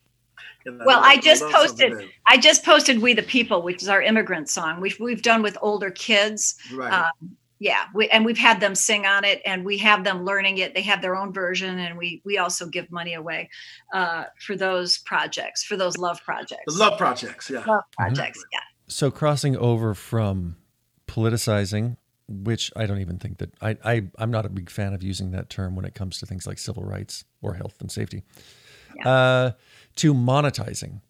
And Well, I just posted- i just posted we the people which is our immigrant song we've we've done with older kids right. um, yeah we, and we've had them sing on it and we have them learning it. They have their own version and we we also give money away uh, for those projects for those love projects. The Love Projects. Yeah. love projects yeah. So crossing over from politicizing which i don't even think that I, I i'm not a big fan of using that term when it comes to things like civil rights or health and safety. Uh, to monetizing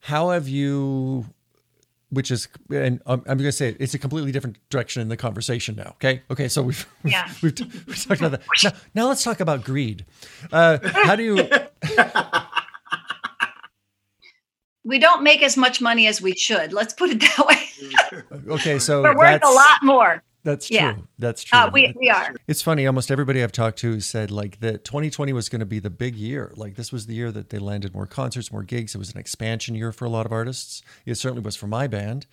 how have you which is and i'm, I'm going to say it, it's a completely different direction in the conversation now okay? Okay so we've Yeah. we've, we've talked about that. Now, now let's talk about greed. Uh, how do you we don't make as much money as we should. Let's put it that way. Okay so we're worth a lot more That's true. Yeah. That's true. uh, we, we are It's funny. Almost everybody I've talked to said like that 2020 was going to be the big year. Like this was the year that they landed more concerts, more gigs. It was an expansion year for a lot of artists. It certainly was for my band.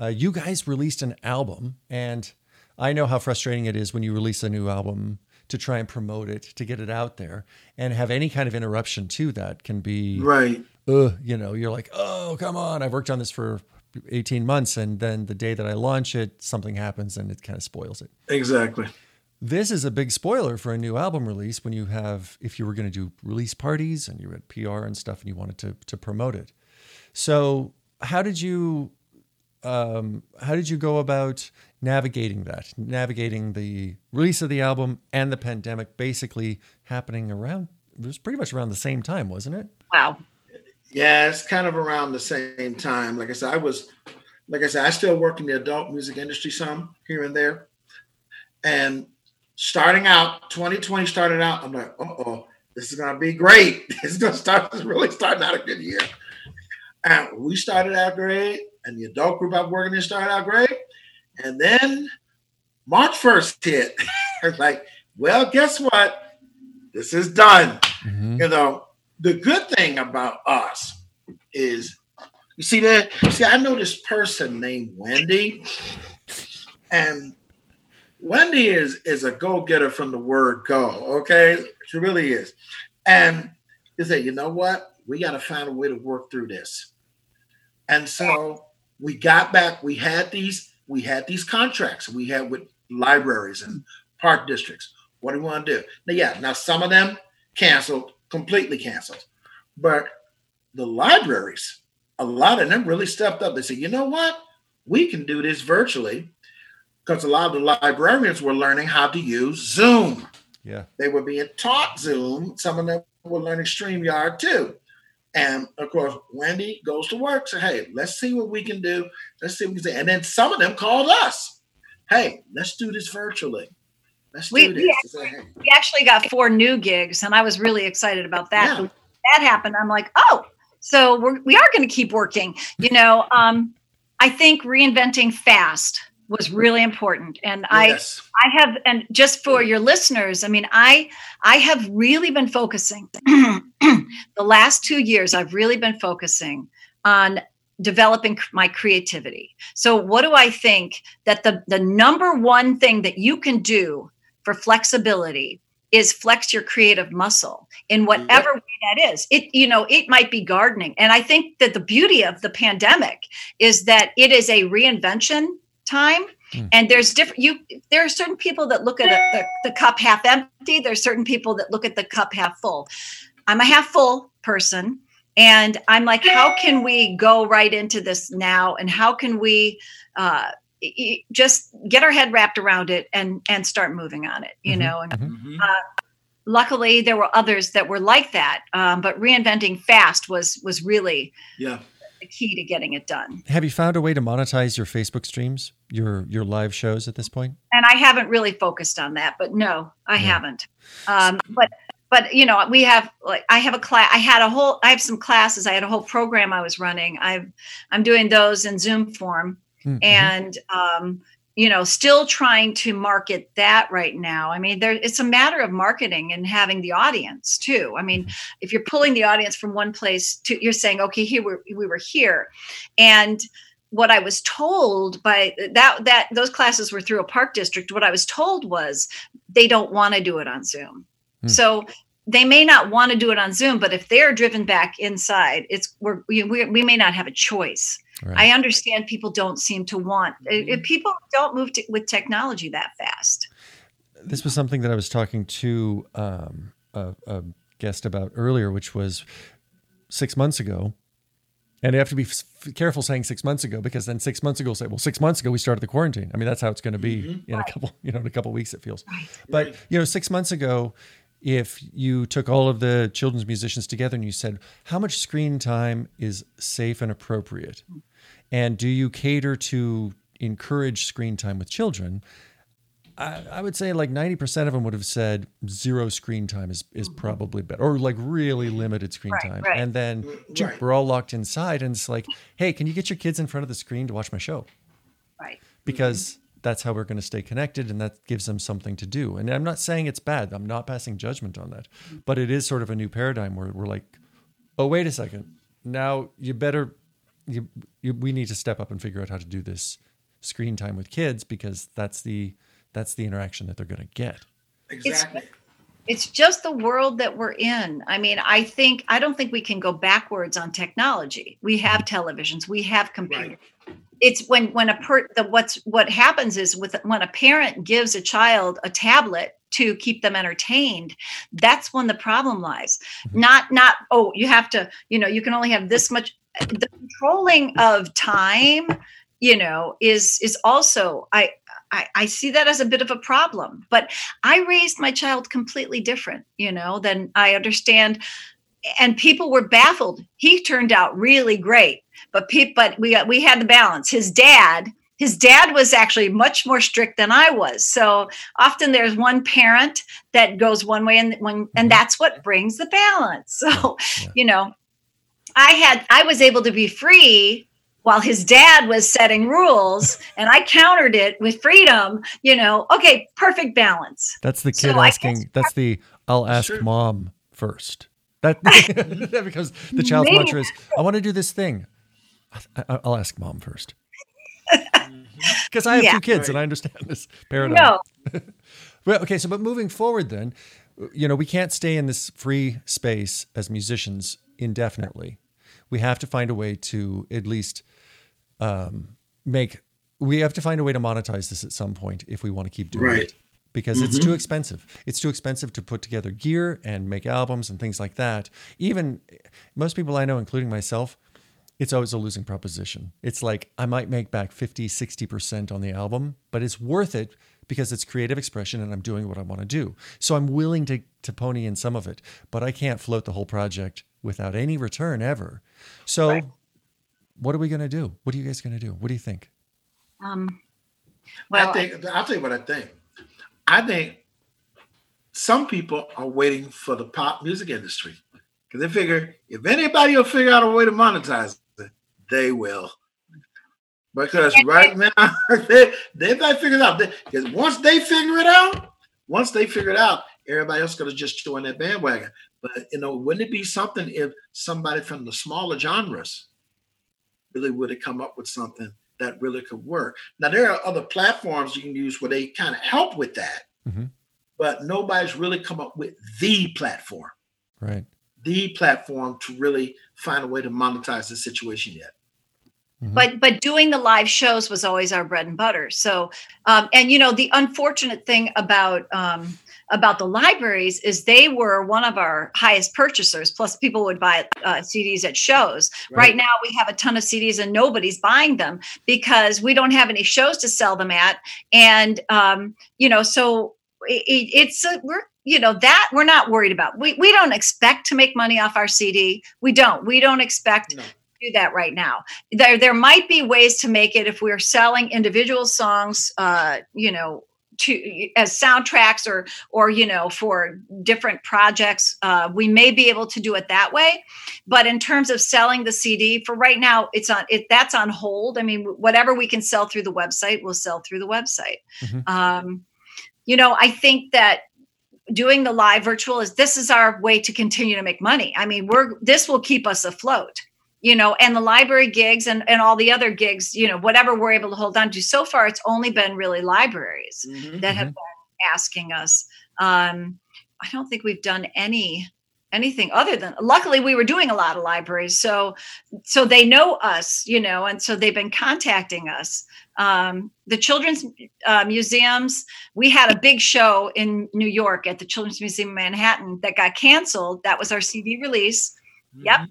Uh, you guys released an album, and I know how frustrating it is when you release a new album to try and promote it, to get it out there, and have any kind of interruption to that can be Right. uh, you know, you're like, oh, come on, I've worked on this for 18 months. And then the day that I launch it, something happens and it kind of spoils it. Exactly. This is a big spoiler for a new album release when you have, if you were going to do release parties and you had PR and stuff and you wanted to, to promote it. So, how did you, um, how did you go about navigating that, navigating the release of the album and the pandemic basically happening around, it was pretty much around the same time, wasn't it? wow Yeah, it's kind of around the same time. Like I said, I was, like I said, I still work in the adult music industry some here and there. And starting out, 2020 started out, I'm like, uh oh, this is going to be great. This is going to start, this really starting out a good year. And we started out great, and the adult group I'm working in started out great. And then March 1st hit. it's like, well, guess what? This is done Mhm. you know, the good thing about us is you see that see, I know this person named Wendy, and Wendy is is a go getter from the word go. Okay, she really is, and he said, you know what? We got to find a way to work through this. And so we got back. We had these. We had these contracts. We had with libraries and park districts. What do we want to do? Now, yeah. Now some of them canceled, completely canceled, but the libraries, a lot of them really stepped up. They said, you know what? We can do this virtually because a lot of the librarians were learning how to use Zoom. Yeah. They were being taught Zoom. Some of them were learning StreamYard too. And of course, Wendy goes to work, say, hey, let's see what we can do. Let's see what we can do. And then some of them called us. Hey, let's do this virtually. Let's We- do we this. Say, hey, We actually got four new gigs, and I was really excited about that. Yeah. That happened, I'm like, oh, so we're, we are going to keep working. You know, um, I think reinventing fast was really important, and I yes. I have, and just for your listeners, I mean, I I have really been focusing the last two years. I've really been focusing on developing my creativity. So, what do I think that the the number one thing that you can do for flexibility is flex your creative muscle in whatever way that is. It you know it might be gardening, and I think that the beauty of the pandemic is that it is a reinvention time. Hmm. and there's different you there are certain people that look at the, the cup half empty. There's certain people that look at the cup half full. I'm a half full person. And i'm like how can we go right into this now? And how can we uh, just get our head wrapped around it and and start moving on it you Mhm, know and mhm. Mhm. luckily there were others that were like that um, but reinventing fast was was really Yeah. the key to getting it done Have you found a way to monetize your Facebook streams, your your live shows at this point? and I haven't really focused on that, but no, I Yeah. haven't. Um, but but you know, we have like I have a class. I had a whole. I have some classes. I had a whole program I was running. I've I'm doing those in Zoom form, Mhm. and um, you know, still trying to market that right now. I mean, there it's a matter of marketing and having the audience too. I mean, if you're pulling the audience from one place to, you're saying, okay, here we're, we were here, and what I was told by that that those classes were through a park district. What I was told was they don't want to do it on Zoom. Hmm. So they may not want to do it on Zoom, but if they're driven back inside, it's we're, we we we may not have a choice. Right. I understand people don't seem to want uh, mm-hmm. if- if people don't move to, with technology that fast. this was something that I was talking to um, a, a guest about earlier, which was six months ago. And you have to be f- careful saying six months ago because then six months ago, say, well, six months ago we started the quarantine. I mean, that's how it's going to be mm-hmm. in a couple, you know, in a couple weeks. It feels. But you know, six months ago, if you took all of the children's musicians together and you said, how much screen time is safe and appropriate, mm-hmm. And do you cater to encourage screen time with children? I, I would say like 90% of them would have said zero screen time is, is probably better or like really limited screen. Right, time. right. And then Right. we're all locked inside and it's like, hey, can you get your kids in front of the screen to watch my show? Right. Because that's how we're going to stay connected and that gives them something to do. And I'm not saying it's bad. I'm not passing judgment on that. But it is sort of a new paradigm where we're like, oh, wait a second. Now you better, you, you, we need to step up and figure out how to do this screen time with kids because that's the, that's the interaction that they're going to get. Exactly. it's just the world that we're in i mean i think i don't think we can go backwards on technology we have televisions we have computers Right. it's when when a per the what's what happens is with when a parent gives a child a tablet to keep them entertained that's when the problem lies mm-hmm. not not oh you have to you know you can only have this much the controlling of time you know is is also i I, I see that as a bit of a problem, but I raised my child completely different, you know, than I understand. And people were baffled. He turned out really great, but people, but we we had the balance. His dad, his dad was actually much more strict than I was. So often there's one parent that goes one way, and one, and mm-hmm. that's what brings the balance. So, Yeah. you know, I had I was able to be free while his dad was setting rules and I countered it with freedom, you know, okay, perfect balance. That's the kid I asking. That's the I'll ask Sure. mom first. That because the child's Maybe. mantra is I want to do this thing. I, I, I'll ask mom first. because I have Yeah. two kids Right. and I understand this paradigm. No, Well, okay, so but moving forward, then, you know, we can't stay in this free space as musicians indefinitely. We have to find a way to at least um, make. We have to find a way to monetize this at some point if we want to keep doing Right. it, because it's too expensive. It's too expensive to put together gear and make albums and things like that. Even most people I know, including myself, it's always a losing proposition. It's like I might make back 50, 60% on the album, but it's worth it because it's creative expression and I'm doing what I want to do. So I'm willing to, to pony in some of it, but I can't float the whole project without any return ever. So Right. what are we going to do? What are you guys going to do? What do you think? um, well, I think I'll tell you what I think. I think some people are waiting for the pop music industry because they figure if anybody will figure out a way to monetize it, they will. Because right now they they might figure it out. Because once they figure it out, once they figure it out, everybody else gonna just join that bandwagon. But you know, wouldn't it be something if somebody from the smaller genres really would have come up with something that really could work? Now there are other platforms you can use where they kind of help with that, Mhm. but nobody's really come up with the platform, Right. the platform to really find a way to monetize the situation yet. But but doing the live shows was always our bread and butter so um, and you know the unfortunate thing about um, about the libraries is they were one of our highest purchasers plus people would buy uh, cds at shows right. Right. now we have a ton of cds and nobody's buying them because we don't have any shows to sell them at and um, you know so it, it, it's a, we're you know that we're not worried about we, we don't expect to make money off our cd we don't we don't expect No. Do that right now. There, there might be ways to make it if we're selling individual songs, uh, you know, to as soundtracks or or you know for different projects. Uh, we may be able to do it that way, but in terms of selling the CD, for right now, it's on it. That's on hold. I mean, whatever we can sell through the website, we'll sell through the website. Mhm. Um, you know, I think that doing the live virtual is this is our way to continue to make money. I mean, we're this will keep us afloat you know, and the library gigs and, and all the other gigs, you know, whatever we're able to hold on to. So far, it's only been really libraries that have been asking us. Um, I don't think we've done any anything other than luckily we were doing a lot of libraries so so they know us you know and so they've been contacting us um, the children's uh, museums we had a big show in new york at the children's museum in manhattan that got canceled that was our cd release Yep.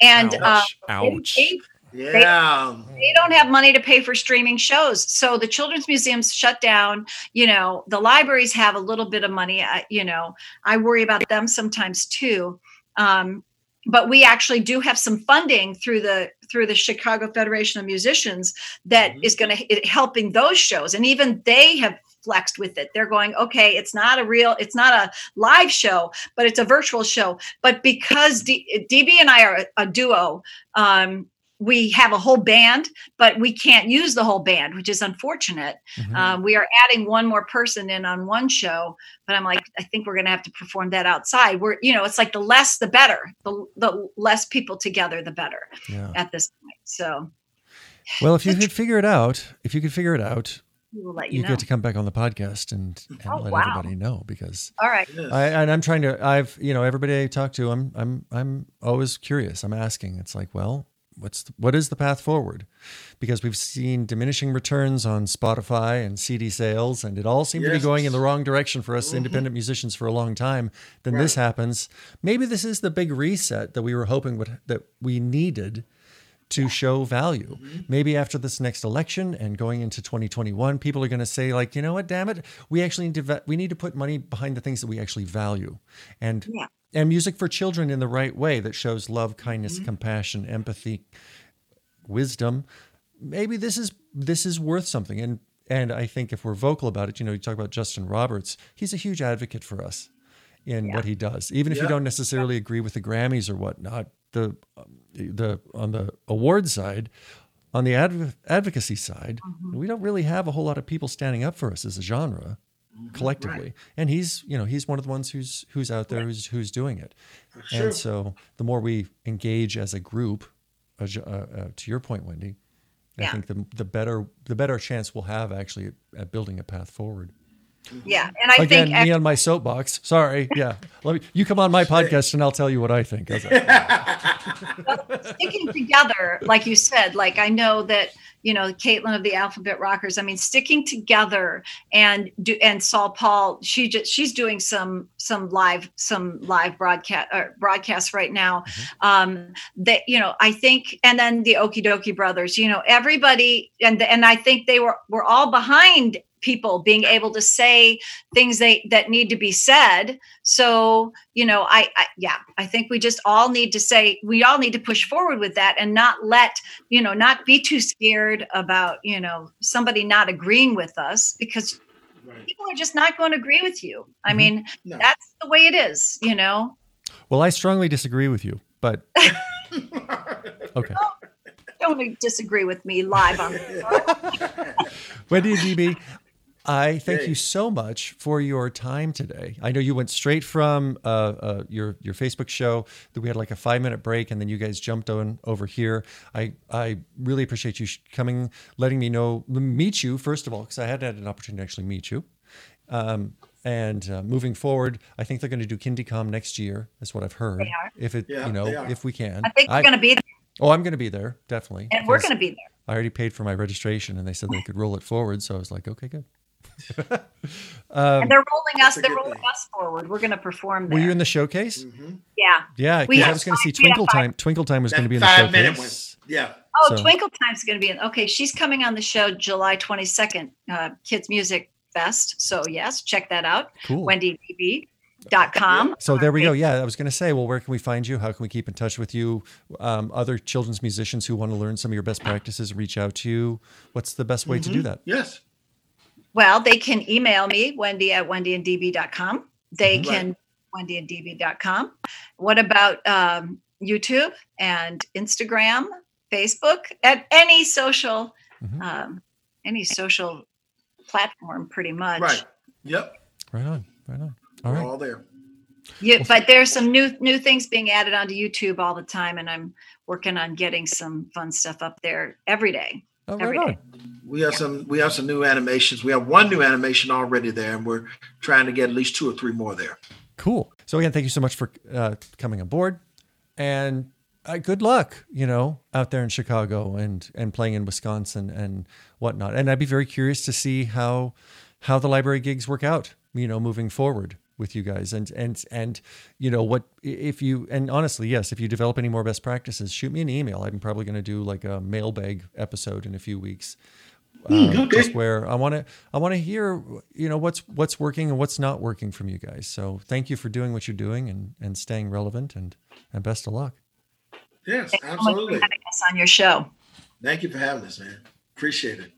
And uh, Ouch. they- Yeah. they don't have money to pay for streaming shows so the children's museums shut down you know the libraries have a little bit of money I, you know i worry about them sometimes too um, but we actually do have some funding through the through the chicago federation of musicians that Mhm. is going to helping those shows and even they have flexed with it they're going okay it's not a real it's not a live show but it's a virtual show but because D- db and i are a, a duo um, we have a whole band, but we can't use the whole band, which is unfortunate. Mhm. Uh, we are adding one more person in on one show, but I'm like, I think we're going to have to perform that outside. We're, you know, it's like the less, the better. The, the less people together, the better yeah. at this point. So Well, if you could figure it out, if you could figure it out, we will let you you know. get to come back on the podcast and, and Oh, let wow. everybody know because All right. Yes. I and I'm trying to I've you know everybody I talk to I'm I'm I'm always curious. I'm asking. It's like, well, what's the, what is the path forward? Because we've seen diminishing returns on Spotify and CD sales, and it all seemed to be going in the wrong direction for us Mhm. independent musicians for a long time. Then this happens. Maybe this is the big reset that we were hoping would that we needed to show value. Mm-hmm. Maybe after this next election and going into 2021, people are going to say like, you know what, damn it, we actually need to va- we need to put money behind the things that we actually value, and Yeah. and music for children in the right way that shows love, kindness, mm-hmm. compassion, empathy, wisdom. Maybe this is this is worth something, and and I think if we're vocal about it, you know, you talk about Justin Roberts, he's a huge advocate for us in what he does, even if you don't necessarily agree with the Grammys or whatnot. The the on the award side, on the adv- advocacy side, we don't really have a whole lot of people standing up for us as a genre collectively. And he's, you know, he's one of the ones who's who's out there who's who's doing it. Sure. And so the more we engage as a group, uh, uh, to your point, Wendy, I think the the better the better chance we'll have actually at, at building a path forward. Yeah, and I Again, think me on my soapbox. Sorry. Yeah. Let me. You come on my podcast and I'll tell you what I think. Sticking together, like you said, like I know that you know Kaitlin of the Alphabet Rockers. I mean, sticking together and do and Saul Paul. She just she's doing some some live some live broadcast uh, broadcasts right now. Um, that you know, I think, and then the Okee Dokee Brothers. You know, everybody, and and I think they were were all behind people being able to say things they that need to be said so you know I, I yeah i think we just all need to say we all need to push forward with that and not let you know not be too scared about you know somebody not agreeing with us because Right. people are just not going to agree with you i Mhm. mean No. that's the way it is you know Well, I strongly disagree with you, but okay. don't disagree with me live on Wendy and DB, I thank Yay. you so much for your time today. I know you went straight from uh, uh, your your Facebook show that we had like a five minute break, and then you guys jumped on over here. I I really appreciate you sh- coming, letting me know, meet you first of all, because I hadn't had an opportunity to actually meet you. Um, and uh, moving forward, I think they're going to do KindieComm next year. That's what I've heard. They are. If it, Yeah, you know, if we can. i think we're going to be there Oh, I'm going to be there definitely. and we're going to be there I already paid for my registration, and they said they could roll it forward. So I was like, okay, good. Um, and they're rolling us they're rolling thing. us forward we're going to perform there Were you in the showcase? Mhm. yeah Yeah, We because I was going to see five- we have Twinkle five- Time. Twinkle Time was going to be in the five minute showcase. Yeah. Oh, So- Twinkle Time's going to be in. Okay, she's coming on the show July 22nd, uh, Kids Music Fest. So, yes, check that out. Cool. WendyDB.com. So there we go. Yeah, I was going to say, well, where can we find you? How can we keep in touch with you? Um, other children's musicians who want to learn some of your best practices, reach out to you. What's the best way to do that? Yes. Well, they can email me, Wendy at WendyandDB.com. They Mhm. can, WendyandDB.com. What about um, YouTube and Instagram, Facebook, at any social, Mhm. um, any social platform, pretty much. Right. Yep. Right on. Right on. All We're right. all there. Yeah, but there's some new new things being added onto YouTube all the time, and I'm working on getting some fun stuff up there every day. Oh, right every on. day. We have some we have some new animations. We have one new animation already there, and we're trying to get at least two or three more there. Cool. So again, thank you so much for uh, coming aboard, and uh, good luck. You know, out there in Chicago and and playing in Wisconsin and whatnot. And I'd be very curious to see how how the library gigs work out. You know, moving forward with you guys and and and you know what if you and honestly yes if you develop any more best practices shoot me an email i'm probably going to do like a mailbag episode in a few weeks uh, okay. just where I want to I want to hear you know what's what's working and what's not working from you guys. So thank you for doing what you're doing and and staying relevant and and best of luck. Yes, Thanks so absolutely. having us on your show. Thank you for having us, man. Appreciate it.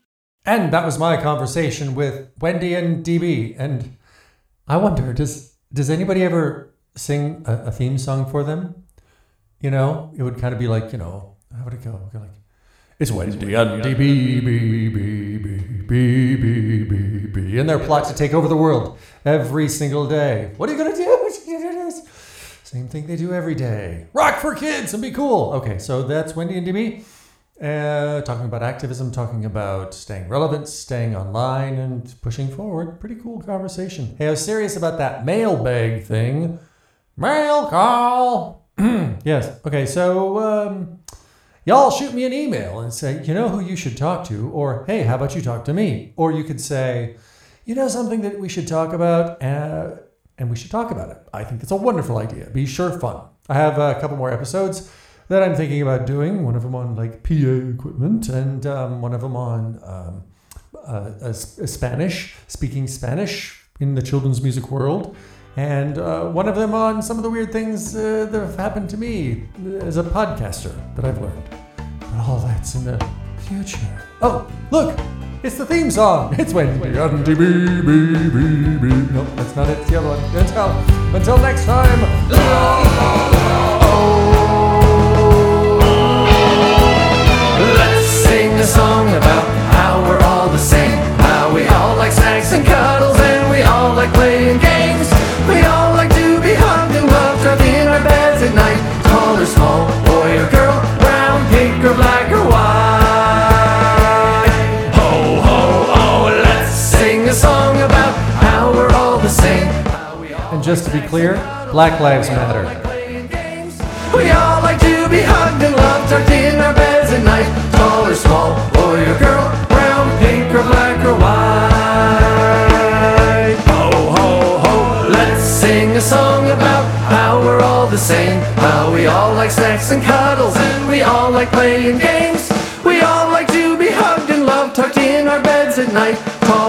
And that was my conversation with Wendy and DB. And I wonder does does anybody ever sing a, a, theme song for them? You know, it would kind of be like you know how would it go? Like it's Wednesday and DB in their plot to take over the world every single day. What are you gonna do? Same thing they do every day. Rock for kids and be cool. Okay, so that's Wendy and DB. Uh, talking about activism, talking about staying relevant, staying online, and pushing forward. Pretty cool conversation. Hey, I was serious about that mailbag thing. Mail call. yes. Okay, so um, y'all shoot me an email and say, you know who you should talk to, or hey, how about you talk to me? Or you could say, you know something that we should talk about, uh, and we should talk about it. I think it's a wonderful idea. Be sure fun. I have a couple more episodes that I'm thinking about doing. One of them on like PA equipment, and um, one of them on um, uh, a, a Spanish, speaking Spanish in the children's music world, and uh, one of them on some of the weird things uh, that have happened to me as a podcaster that I've learned. But all that's in the future. Oh, look! It's the theme song. It's Wendy and DB, B, B, B. No, that's not it. It's the other one. Until, until next time. song about how we're all the same. How we all like snacks and cuddles, and we all like playing games. We all like to be hugged and loved, in our beds at night. Tall or small, boy or girl, brown, pink or black or white. Ho, ho, let's sing a song about how we're all the same. All and just to be clear, Black Lives Matter. We all like to be hugged and loved tucked in our beds at night. Tall or small, boy or girl, brown, pink or black or white. Ho, ho, ho, let's sing a song about how we're all the same. How we all like snacks and cuddles, and we all like playing games. We all like to be hugged and loved, tucked in our beds at night. Tall